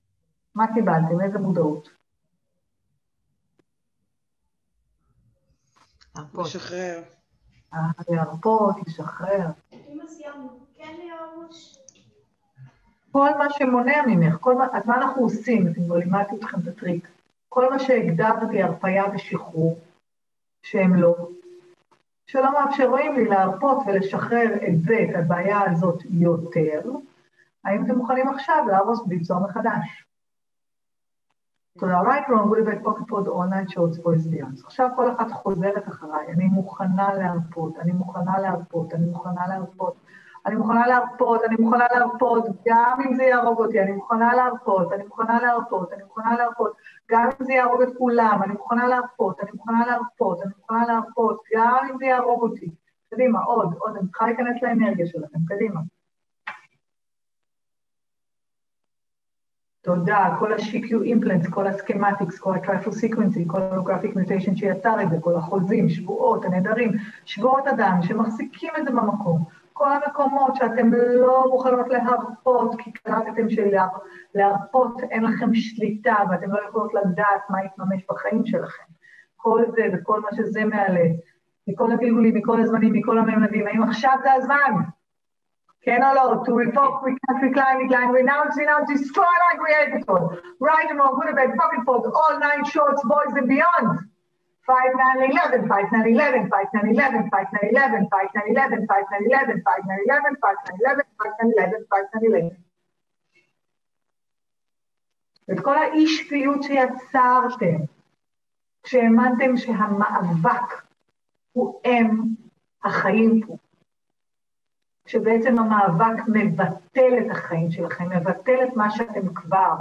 מה קיבלתם? איזה מודעות? לשחרר. אה, להרפות, לשחרר. אמא סיימנו. כן, ליאוש? כל מה שמונע ממך, כל מה, אז מה אנחנו עושים? אתם כבר לימדתי אתכם את הטריק. כל מה שהגדרתי הרפאיה ושחרור, שהם לא, שלא מאפשרים לי להרפות ולשחרר את זה, את הבעיה הזאת יותר, האם אתם מוכנים עכשיו להרוס וליצור מחדש? תודה. right wrong, will back pocket pod all night shorts boys beyond. עכשיו כל אחת חוזרת אחריי, אני מוכנה להרפות, אני מוכנה להרפות, אני מוכנה להרפות. אני מוכנה להרפות, אני מוכנה להרפות, גם אם זה יהרוג אותי, אני מוכנה להרפות, אני מוכנה להרפות, אני מוכנה להרפות, גם אם זה יהרוג את כולם, אני מוכנה להרפות, אני מוכנה להרפות, אני מוכנה להרפות, גם אם זה יהרוג אותי. קדימה, עוד, עוד, אני צריכה להיכנס לאנרגיה שלכם, קדימה. תודה, כל ה-CQ implants, כל ה-schematics, כל ה-trifle sequencing, כל ה-holographic mutation שיצר את זה, כל החוזים, שבועות, הנהדרים, שבועות אדם שמחזיקים את זה במקום. כל המקומות שאתם לא מוכנות להרפות, כי קלטתם שלהרפות אין לכם שליטה ואתם לא יכולות לדעת מה יתממש בחיים שלכם. כל זה וכל מה שזה מעלה, מכל הגלגולים, מכל הזמנים, מכל הממדים, האם עכשיו זה הזמן? כן או לא? To revoke, recant, recline, recline, renounce, renounce, destroy like creator. Right and wrong, good and bad, pocket fold, all nine shorts, boys and beyond. 5, 9, 11, 5, 9, 11, 5, 9, 11, 5, 9, 11, 5, 9, 11, 5, 9, 11, 5, 9, 11, 5, 9, 11, 5, 9, 11, 5, 9, 11. את כל האי שפיות שיצרתם, כשהאמנתם שהמאבק הוא אם החיים פה, שבעצם המאבק מבטל את החיים שלכם, מבטל את מה שאתם כבר,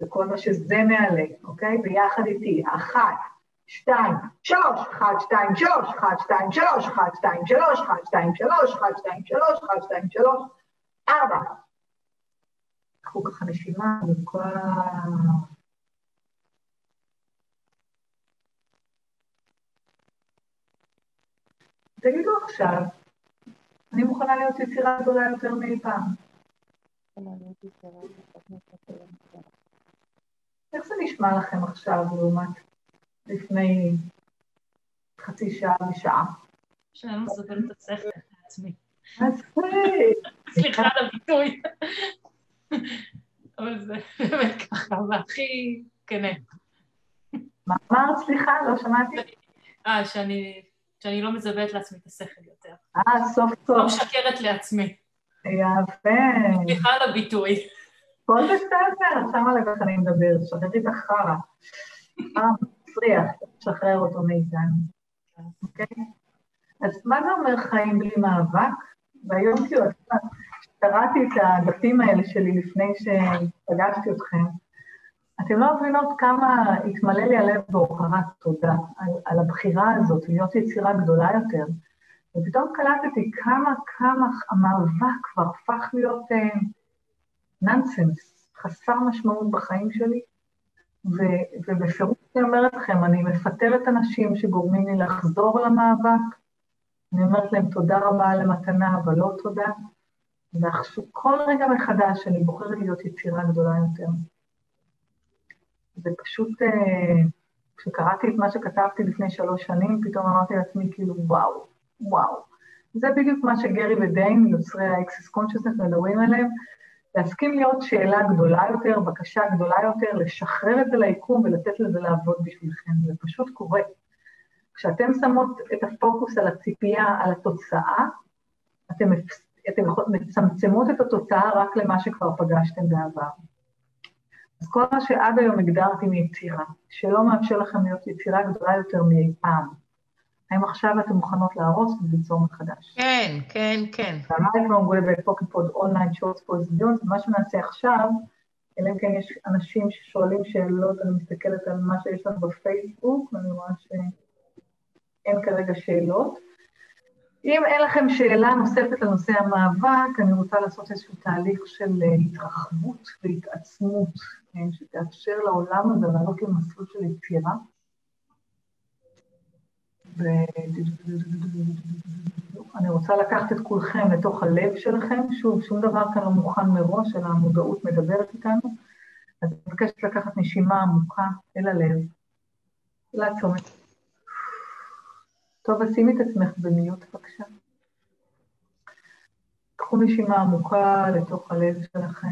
וכל מה שזה מעלה, אוקיי? ביחד איתי, אחת, שתיים, שלוש, אחד, שתיים, שלוש, אחד, שתיים, שלוש, אחד, שתיים, שלוש, אחד, שתיים, שלוש, אחד, שתיים, שלוש, אחד, שתיים, שלוש, ארבע. קחו ככה נשימה מכל. תגידו עכשיו, אני מוכנה להיות יצירה גדולה יותר מאי פעם. איך זה נשמע לכם עכשיו לעומת לפני חצי שעה ושעה? שאני לא מסוגלת את השכל לעצמי. סליחה על הביטוי. אבל זה באמת ככה, והכי כנה. מה אמרת? סליחה, לא שמעתי. אה, שאני שאני לא מזבט לעצמי את השכל יותר. אה, סוף לא סוף. משקרת לעצמי. יפה. סליחה על הביטוי. כל בסדר, שמה לב איך אני מדבר, שכחתי את החרא. מסריח, תשחרר אותו מאיתנו. אוקיי? אז מה זה אומר חיים בלי מאבק? והיום כאילו, קראתי את הדפים האלה שלי לפני שפגשתי אתכם, אתם לא מבינות כמה התמלא לי הלב בהוקרת תודה על, על הבחירה הזאת, להיות יצירה גדולה יותר, ופתאום קלטתי כמה, כמה המאבק כבר הפך להיות ננסנס, uh, חסר משמעות בחיים שלי, ו- אני אומרת לכם, אני מפטרת אנשים שגורמים לי לחזור למאבק, אני אומרת להם תודה רבה על המתנה, אבל לא תודה, ועכשיו כל רגע מחדש אני בוחרת להיות יצירה גדולה יותר. זה פשוט, אה, כשקראתי את מה שכתבתי לפני שלוש שנים, פתאום אמרתי לעצמי, כאילו, וואו, וואו. זה בדיוק מה שגרי ודיין, יוצרי ה-Access Consciousness, מדברים עליהם, להסכים להיות שאלה גדולה יותר, בקשה גדולה יותר, לשחרר את זה ליקום ולתת לזה לעבוד בשבילכם. זה פשוט קורה. כשאתם שמות את הפוקוס על הציפייה, על התוצאה, אתם, אתם מצמצמות את התוצאה רק למה שכבר פגשתם בעבר. אז כל מה שעד היום הגדרתי כיצירה, שלא מאפשר לכם להיות יצירה גדולה יותר מאי פעם, האם עכשיו אתן מוכנות להרוס וליצור מחדש? כן, כן, כן. והמייקרון ווב פוקינפוד אונליין שורטס פוזיציון, מה שנעשה עכשיו, אלא אם כן יש אנשים ששואלים שאלות, אני מסתכלת על מה שיש לנו בפייסבוק, ואני רואה שאין כרגע שאלות. אם אין לכם שאלה נוספת לנושא המאבק, אני רוצה לעשות איזשהו תהליך של אה, התרחבות והתעצמות, כן, שתאפשר לעולם הזה לעלות למסלול של יצירה. אני רוצה לקחת את כולכם לתוך הלב שלכם, שוב, שום דבר כאן לא מוכן מראש, אלא המודעות מדברת איתנו, אז אני מבקשת לקחת נשימה עמוקה אל הלב, לעצום את... טוב, אז שימי את עצמך במיוט בבקשה. קחו נשימה עמוקה לתוך הלב שלכם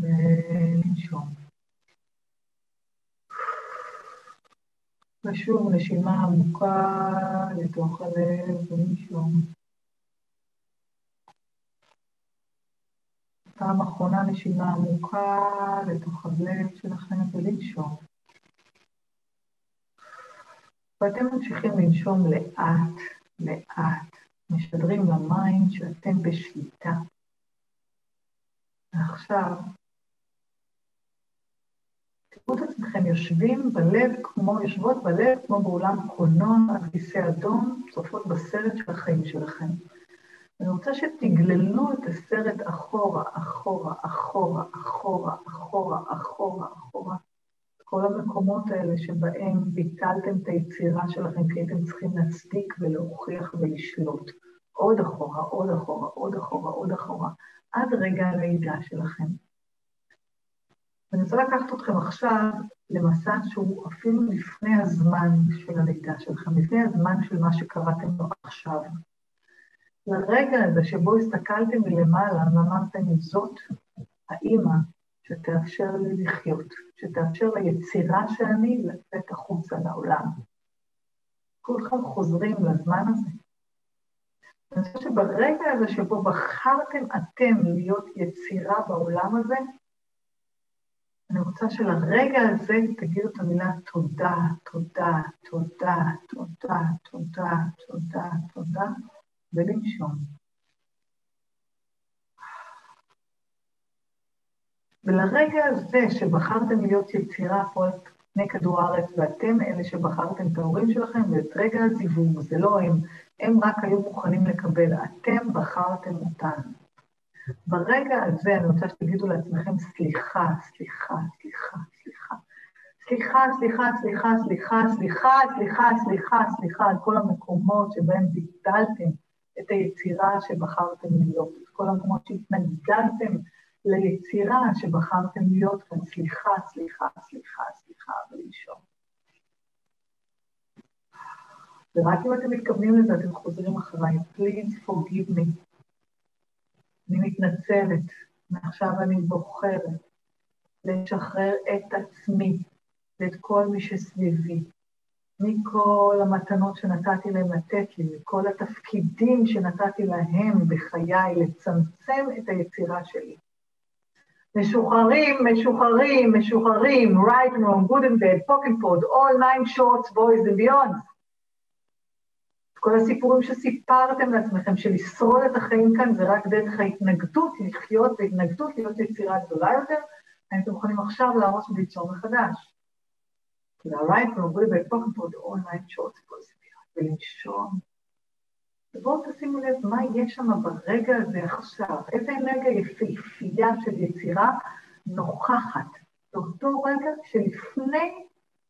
ולנשום. ושוב נשימה עמוקה לתוך הלב ולנשום. פעם אחרונה נשימה עמוקה לתוך הלב שלכם ולנשום. ואתם ממשיכים לנשום לאט, לאט, משדרים ל mind שאתם בשליטה. ועכשיו תראו את עצמכם יושבים בלב כמו, יושבות בלב כמו באולם קולנוע על כיסא אדום, צופות בסרט של החיים שלכם. אני רוצה שתגללו את הסרט אחורה, אחורה, אחורה, אחורה, אחורה, אחורה, אחורה. כל המקומות האלה שבהם ביטלתם את היצירה שלכם כי הייתם צריכים להצדיק ולהוכיח ולשלוט. עוד אחורה, עוד אחורה, עוד אחורה, עוד אחורה, עד רגע הלידה שלכם. ואני רוצה לקחת אתכם עכשיו למסע שהוא אפילו לפני הזמן של הלידה שלכם, לפני הזמן של מה שקראתם לו עכשיו. לרגע הזה שבו הסתכלתם מלמעלה ואמרתם, זאת האימא שתאפשר לי לחיות, שתאפשר ליצירה שאני לצאת החוצה לעולם. כולכם חוזרים לזמן הזה. אני חושבת שברגע הזה שבו בחרתם אתם להיות יצירה בעולם הזה, אני רוצה שלרגע הזה תגידו את המילה תודה, תודה, תודה, תודה, תודה, תודה, תודה, ולנשום. ולרגע הזה שבחרתם להיות יצירה פה על פני כדור הארץ, ואתם אלה שבחרתם את ההורים שלכם, ואת רגע הזיווג, זה לא הם, הם רק היו מוכנים לקבל, אתם בחרתם אותם. ברגע הזה אני רוצה שתגידו לעצמכם סליחה, סליחה, סליחה, סליחה. סליחה, סליחה, סליחה, סליחה, סליחה, סליחה, סליחה, סליחה על כל המקומות שבהם ביטלתם את היצירה שבחרתם להיות, את כל המקומות שהתנגדתם ליצירה שבחרתם להיות כאן. סליחה, סליחה, סליחה, סליחה, ולישון. ורק אם אתם מתכוונים לזה, אתם חוזרים אחריי. Please forgive me. אני מתנצלת, מעכשיו אני בוחרת לשחרר את עצמי ואת כל מי שסביבי, מכל המתנות שנתתי להם לתת לי, מכל התפקידים שנתתי להם בחיי, לצמצם את היצירה שלי. משוחררים, משוחררים, משוחררים, right and wrong, good and bad, pocket pod, all nine shorts, boys and beyond. כל הסיפורים שסיפרתם לעצמכם, של לשרוד את החיים כאן, זה רק דרך ההתנגדות לחיות והתנגדות להיות יצירה גדולה יותר, הייתם מוכנים עכשיו להרוס וליצור מחדש. כי ה-right from way by talking for the ולנשום, ובואו תשימו לב מה יש שם ברגע הזה עכשיו, איזה אנרגיה יפהפייה של יצירה נוכחת. באותו רגע שלפני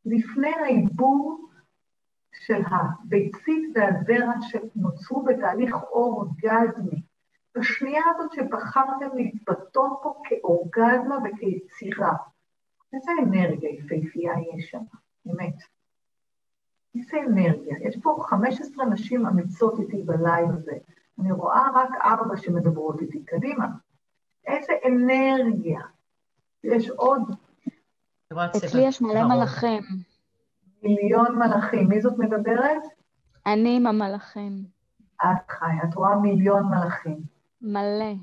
לפני העיבור של הביצית והזרע שנוצרו בתהליך אורגזמי. בשנייה הזאת שבחרתם להתבטא פה כאורגזמה וכיצירה. איזה אנרגיה יפהפייה יש שם, באמת. איזה אנרגיה. יש פה 15 נשים אמיצות איתי בלייב הזה. אני רואה רק ארבע שמדברות איתי. קדימה. איזה אנרגיה. יש עוד. אצלי יש מלא מלאכים. מיליון מלאכים. מי זאת מדברת? אני עם המלאכים. את חיה, את רואה מיליון מלאכים. מלא.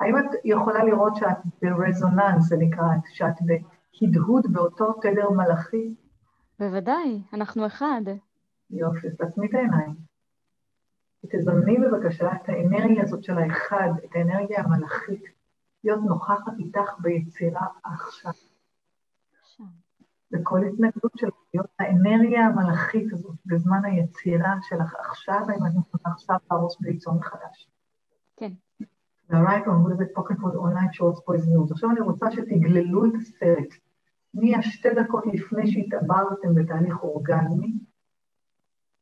האם את יכולה לראות שאת ברזוננס, זה נקרא, שאת בהדהוד באותו תדר מלאכי? בוודאי, אנחנו אחד. יופי, אז תעצמי את העיניים. תזמני בבקשה את האנרגיה הזאת של האחד, את האנרגיה המלאכית, להיות נוכחת איתך ביצירה עכשיו. וכל התנגדות של להיות האנרגיה המלאכית הזאת בזמן היצירה שלך עכשיו, האם אני יכולה עכשיו להרוס וליצור מחדש. כן. והרייט אמרו לזה פוקט פוד אונליין שורטס הזדמנות. עכשיו אני רוצה שתגללו את הסרט מהשתי דקות לפני שהתעברתם בתהליך אורגזמי,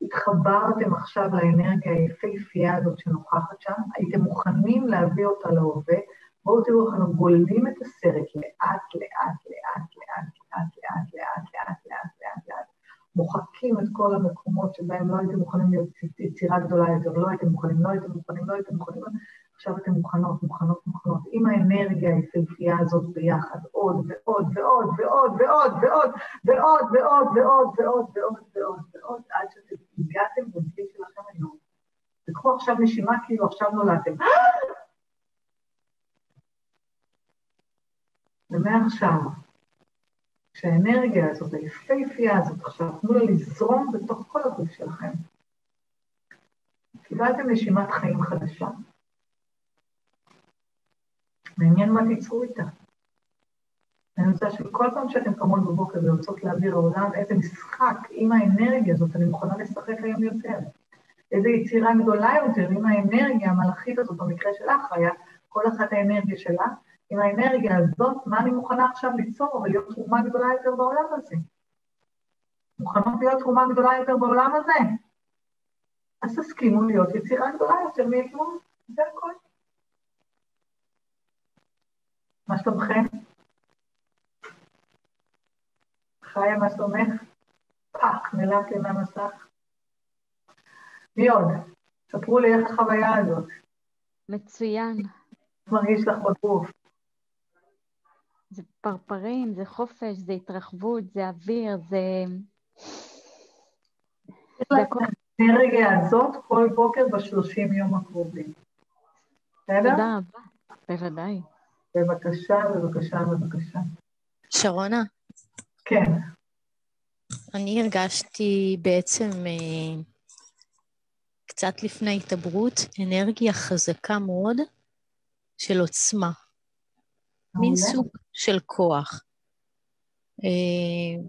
התחברתם עכשיו לאנרגיה היפהפייה הזאת שנוכחת שם, הייתם מוכנים להביא אותה להווה, בואו תראו איך אנחנו גוללים את הסרט לאט, לאט, לאט, לאט, לאט, לאט, לאט, לאט, לאט, לאט, לאט. מוחקים את כל המקומות שבהם לא הייתם מוכנים להיות יצירה גדולה יותר, לא הייתם מוכנים, לא הייתם מוכנים, לא הייתם מוכנים, עכשיו אתם מוכנות, מוכנות, מוכנות, עם האנרגיה היפהפייה הזאת ביחד, עוד ועוד ועוד ועוד ועוד ועוד ועוד ועוד ועוד ועוד ועוד ועוד ועוד עד שאתם הגעתם בגיל שלכם היום. תקחו עכשיו נשימה כאילו עכשיו נולדתם. ומעכשיו, שהאנרגיה הזאת, היפהפייה הזאת עכשיו, תנו לה לזרום בתוך כל הגוף שלכם. קיבלתם נשימת חיים חדשה. מעניין מה תיצרו איתה. אני רוצה שכל פעם שאתם קמות בבוקר ורוצות להעביר העולם, איזה משחק עם האנרגיה הזאת אני מוכנה לשחק היום יותר. איזה יצירה גדולה יותר עם האנרגיה המלאכית הזאת, במקרה שלך היה כל אחת האנרגיה שלה, עם האנרגיה הזאת, מה אני מוכנה עכשיו ליצור ולהיות תרומה גדולה יותר בעולם הזה? מוכנות להיות תרומה גדולה יותר בעולם הזה? אז תסכימו להיות יצירה גדולה יותר מאתמול, זה הכול. מה שלומכם? חיה, מה שלומך? fuck, נעלמתי מהמסך. מי עוד? ספרו לי איך החוויה הזאת. מצוין. מרגיש לך בגוף? זה פרפרים, זה חופש, זה התרחבות, זה אוויר, זה... האנרגיה הזאת כל בוקר בשלושים יום הקרובים. בסדר? תודה רבה, בוודאי. בבקשה, בבקשה, בבקשה. שרונה? כן. אני הרגשתי בעצם אה, קצת לפני התעברות אנרגיה חזקה מאוד של עוצמה. מין סוג של כוח. אה,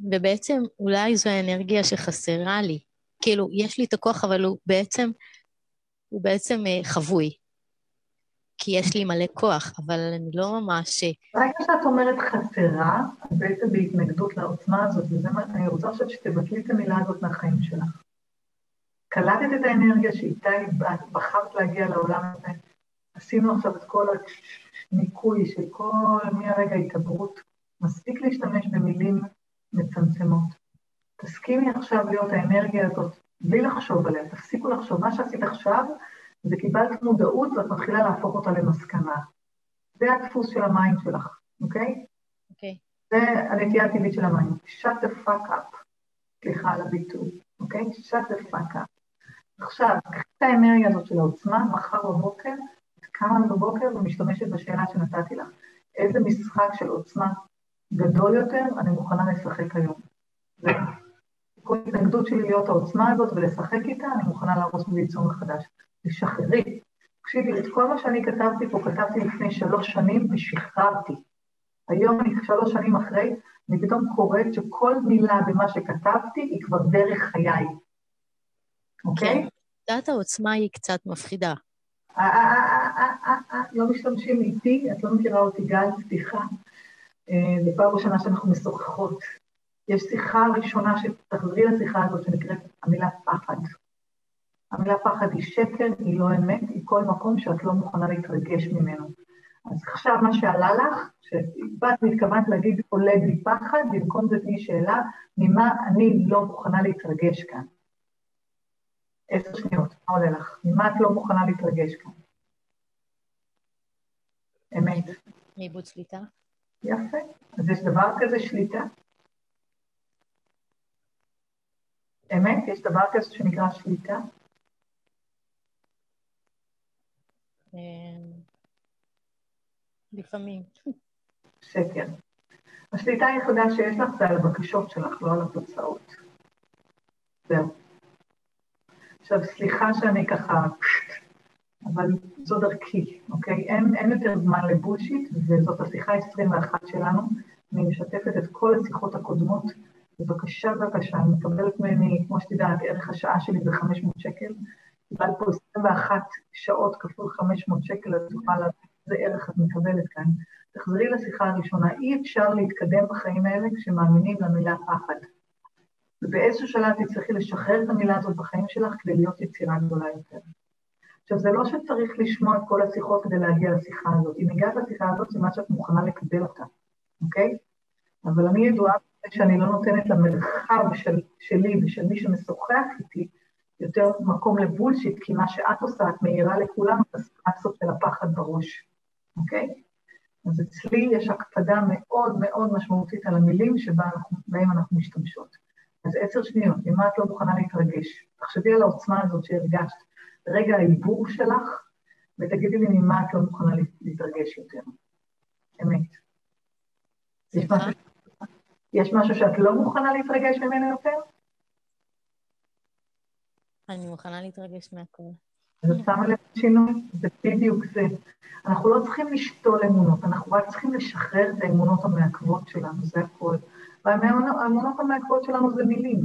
ובעצם אולי זו האנרגיה שחסרה לי. כאילו, יש לי את הכוח, אבל הוא בעצם, הוא בעצם אה, חבוי. כי יש לי מלא כוח, אבל אני לא ממש... ברגע שאת אומרת חסרה, את בעצם בהתנגדות לעוצמה הזאת, וזה מה, אני רוצה עכשיו שתבטלי את המילה הזאת מהחיים שלך. קלטת את האנרגיה שאיתה בחרת להגיע לעולם הזה, עשינו עכשיו את כל הניקוי של כל, מהרגע ההתעברות, מספיק להשתמש במילים מצמצמות. תסכימי עכשיו להיות האנרגיה הזאת, בלי לחשוב עליה, תפסיקו לחשוב. מה שעשית עכשיו, זה קיבלת מודעות ואת מתחילה להפוך אותה למסקנה. זה הדפוס של המים שלך, אוקיי? אוקיי. זה הנטייה הטבעית של המים. shut the fuck up, סליחה על הביטוי, אוקיי? shut the fuck up. עכשיו, קחי את האנרגיה הזאת של העוצמה, מחר בבוקר, קמה בבוקר ומשתמשת בשאלה שנתתי לך. איזה משחק של עוצמה גדול יותר אני מוכנה לשחק היום. כל התנגדות שלי להיות העוצמה הזאת ולשחק איתה, אני מוכנה להרוס וליצור מחדש. תשחררי. תקשיבי, את כל מה שאני כתבתי פה, כתבתי לפני שלוש שנים ושחררתי. היום אני שלוש שנים אחרי, אני פתאום קוראת שכל מילה במה שכתבתי היא כבר דרך חיי. אוקיי? נקודת העוצמה היא קצת מפחידה. לא משתמשים איתי, את לא מכירה אותי, גל, סליחה. אה, זו פעם ראשונה שאנחנו משוחחות. יש שיחה ראשונה שתחזרי לשיחה הזאת שנקראת המילה פחד. המילה פחד היא שקר, היא לא אמת, היא כל מקום שאת לא מוכנה להתרגש ממנו. אז עכשיו מה שעלה לך, שאת מתכוונת להגיד עולה בי פחד, במקום זה תהיי שאלה, ממה אני לא מוכנה להתרגש כאן. עשר שניות, מה עולה לך? ממה את לא מוכנה להתרגש כאן? אמת. מאיבוד שליטה? יפה. אז יש דבר כזה שליטה? אמת? יש דבר כזה שנקרא שליטה? אמ, לפעמים. שקר. השליטה היחידה שיש לך זה על הבקשות שלך, לא על התוצאות. זהו. עכשיו, סליחה שאני ככה, אבל זו דרכי, אוקיי? אין, אין יותר זמן לבולשיט, וזאת השיחה ה-21 שלנו. אני משתפת את כל השיחות הקודמות. בבקשה, בבקשה, אני מקבלת ממני, כמו שאת ערך השעה שלי זה 500 שקל. קיבלת פה 21 שעות כפול 500 שקל, אז תוכל להבין איזה ערך את מקבלת כאן. תחזרי לשיחה הראשונה, אי אפשר להתקדם בחיים האלה כשמאמינים למילה פחד. ובאיזשהו שלב תצטרכי לשחרר את המילה הזאת בחיים שלך כדי להיות יצירה גדולה יותר. עכשיו, זה לא שצריך לשמוע את כל השיחות כדי להגיע לשיחה הזאת. אם הגעת לשיחה הזאת, זה מה שאת מוכנה לקבל אותה, אוקיי? אבל אני ידועה שאני לא נותנת למרחב של, שלי ושל מי שמשוחח איתי יותר מקום לבולשיט, כי מה שאת עושה, את מאירה לכולם את הסטרסות של הפחד בראש, אוקיי? אז אצלי יש הקפדה מאוד מאוד משמעותית על המילים שבהם אנחנו, אנחנו משתמשות. אז עשר שניות, ממה את לא מוכנה להתרגש? תחשבי על העוצמה הזאת שהרגשת, רגע העיבור שלך, ותגידי לי ממה את לא מוכנה להתרגש יותר. אמת. יש משהו, יש משהו שאת לא מוכנה להתרגש ממנו יותר? אני מוכנה להתרגש מהכל. אז את שמה לב שינוי? זה בדיוק זה. אנחנו לא צריכים לשתול אמונות, אנחנו רק צריכים לשחרר את האמונות המעכבות שלנו, זה הכול. והאמונות המעכבות שלנו זה מילים,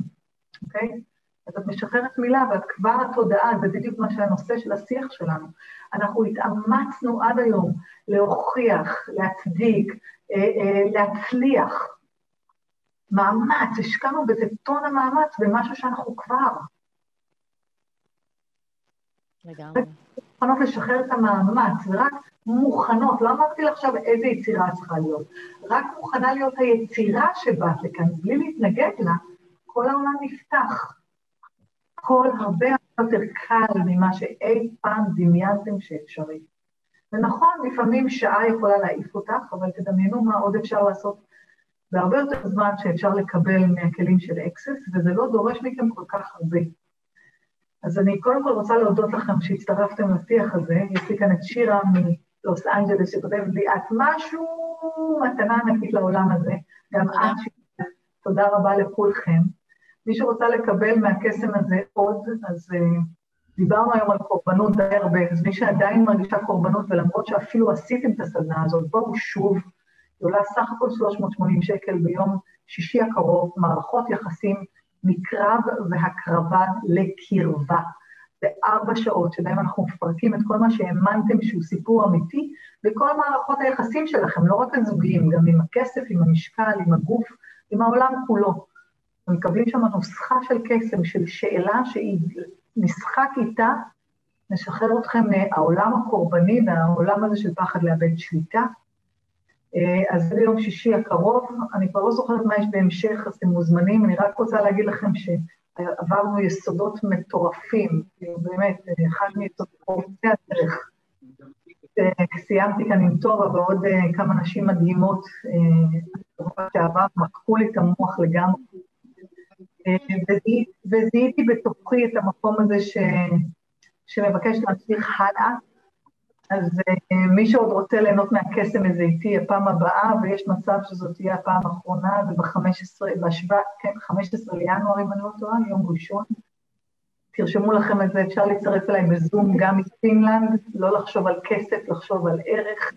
אוקיי? אז את משחררת מילה, ואת כבר התודעה, זה בדיוק מה שהנושא של השיח שלנו. אנחנו התאמצנו עד היום להוכיח, להצדיק, אה, אה, להצליח. מאמץ, השקענו בזה טון המאמץ במשהו שאנחנו כבר. לגמרי. מוכנות לשחרר את המאמץ, ורק מוכנות, לא אמרתי לך עכשיו איזה יצירה צריכה להיות, רק מוכנה להיות היצירה שבאת לכאן, בלי להתנגד לה, כל העולם נפתח. הכל הרבה יותר קל ממה שאי פעם דמיינתם שאפשרי. ונכון, לפעמים שעה יכולה להעיף אותך, אבל תדמיינו מה עוד אפשר לעשות בהרבה יותר זמן שאפשר לקבל מהכלים של אקסס, וזה לא דורש מכם כל כך הרבה. אז אני קודם כל רוצה להודות לכם שהצטרפתם לשיח הזה. יש לי כאן את שירה מלוס אנג'לס שכותבת לי, את משהו מתנה ענקית לעולם הזה. גם את, שירה, תודה רבה לכולכם. מי שרוצה לקבל מהקסם הזה עוד, אז uh, דיברנו היום על קורבנות די הרבה, אז מי שעדיין מרגישה קורבנות, ולמרות שאפילו עשיתם את הסדנה הזאת, בואו שוב, היא עולה סך הכל 380 שקל ביום שישי הקרוב, מערכות יחסים מקרב והקרבה לקרבה. זה ארבע שעות שבהן אנחנו מפרקים את כל מה שהאמנתם שהוא סיפור אמיתי, וכל מערכות היחסים שלכם, לא רק הזוגיים, גם עם הכסף, עם המשקל, עם הגוף, עם העולם כולו. ומקבלים שם נוסחה של קסם, של שאלה שהיא משחק איתה, נשחרר אתכם מהעולם הקורבני והעולם הזה של פחד לאבד שליטה. אה, אז זה ביום שישי הקרוב, אני כבר לא זוכרת מה יש בהמשך, אז אתם מוזמנים, אני רק רוצה להגיד לכם שעברנו יסודות מטורפים, באמת, אחד מיסודות הדרך. אה, סיימתי כאן עם טובה ועוד אה, כמה נשים מדהימות, שעבר, מחקו לי את המוח לגמרי. וזיהיתי בתוכי את המקום הזה ש... שמבקש להמשיך הלאה, אז uh, מי שעוד רוצה ליהנות מהקסם הזה איתי הפעם הבאה, ויש מצב שזאת תהיה הפעם האחרונה, זה ב-15, בשבע, כן, 15 לינואר, אם אני לא טועה, יום ראשון. תרשמו לכם את זה, אפשר להצטרף אליי בזום גם מפינלנד, לא לחשוב על כסף, לחשוב על ערך,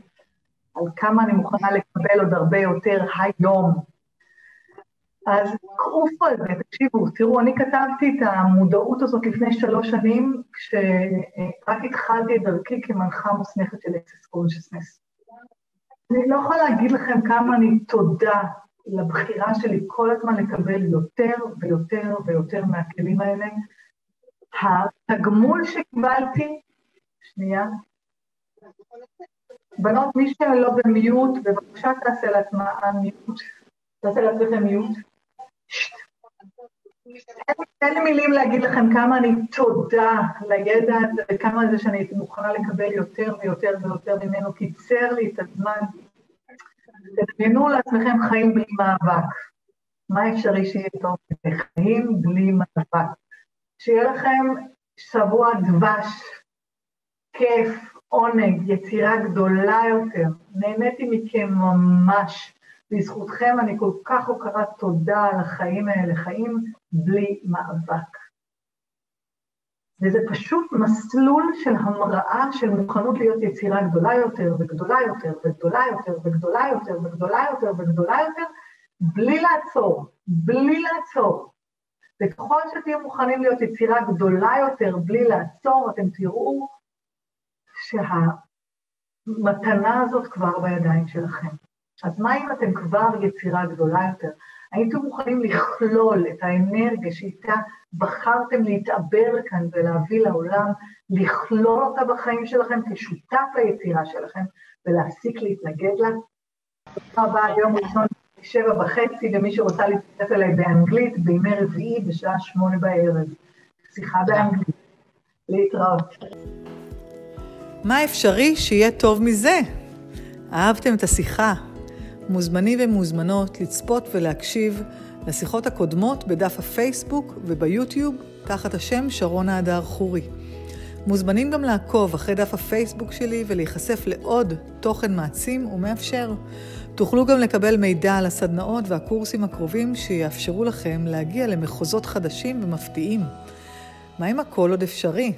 על כמה אני מוכנה לקבל עוד הרבה יותר היום. אז קחו על זה, תקשיבו, תראו, אני כתבתי את המודעות הזאת לפני שלוש שנים, כשרק התחלתי את דרכי כמנחה מוסמכת של Access Consciousness. אני לא יכולה להגיד לכם כמה אני תודה לבחירה שלי כל הזמן לקבל יותר ויותר ויותר מהכלים האלה. התגמול שקיבלתי, שנייה, בנות, מי שלא במיוט, בבקשה תעשה לעצמה מיוט, תעשה לעצמכם מיוט. אין לי מילים להגיד לכם כמה אני תודה לידע הזה וכמה זה שאני מוכנה לקבל יותר ויותר ויותר ממנו, קיצר לי את הזמן. תדמיינו לעצמכם חיים בלי מאבק. מה אפשרי שיהיה טוב? חיים בלי מאבק. שיהיה לכם שבוע דבש, כיף, עונג, יצירה גדולה יותר. נהניתי מכם ממש. בזכותכם אני כל כך הוקרת תודה על החיים האלה, חיים בלי מאבק. וזה פשוט מסלול של המראה של מוכנות להיות יצירה גדולה יותר וגדולה יותר וגדולה יותר וגדולה יותר וגדולה יותר וגדולה יותר, בלי לעצור, בלי לעצור. וככל שתהיו מוכנים להיות יצירה גדולה יותר בלי לעצור, אתם תראו שהמתנה הזאת כבר בידיים שלכם. אז מה אם אתם כבר יצירה גדולה יותר? הייתם מוכנים לכלול את האנרגיה שאיתה בחרתם להתעבר כאן ולהביא לעולם, לכלול אותה בחיים שלכם כשותף ליצירה שלכם ולהפסיק להתנגד לה? תודה רבה, יום ראשון שבע וחצי, למי שרוצה להצטרף אליי באנגלית, בימי רביעי בשעה שמונה בערב. שיחה באנגלית. להתראות. מה אפשרי שיהיה טוב מזה? אהבתם את השיחה? מוזמנים ומוזמנות לצפות ולהקשיב לשיחות הקודמות בדף הפייסבוק וביוטיוב תחת השם שרונה הדר חורי. מוזמנים גם לעקוב אחרי דף הפייסבוק שלי ולהיחשף לעוד תוכן מעצים ומאפשר. תוכלו גם לקבל מידע על הסדנאות והקורסים הקרובים שיאפשרו לכם להגיע למחוזות חדשים ומפתיעים. מה אם הכל עוד אפשרי?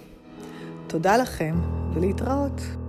תודה לכם ולהתראות.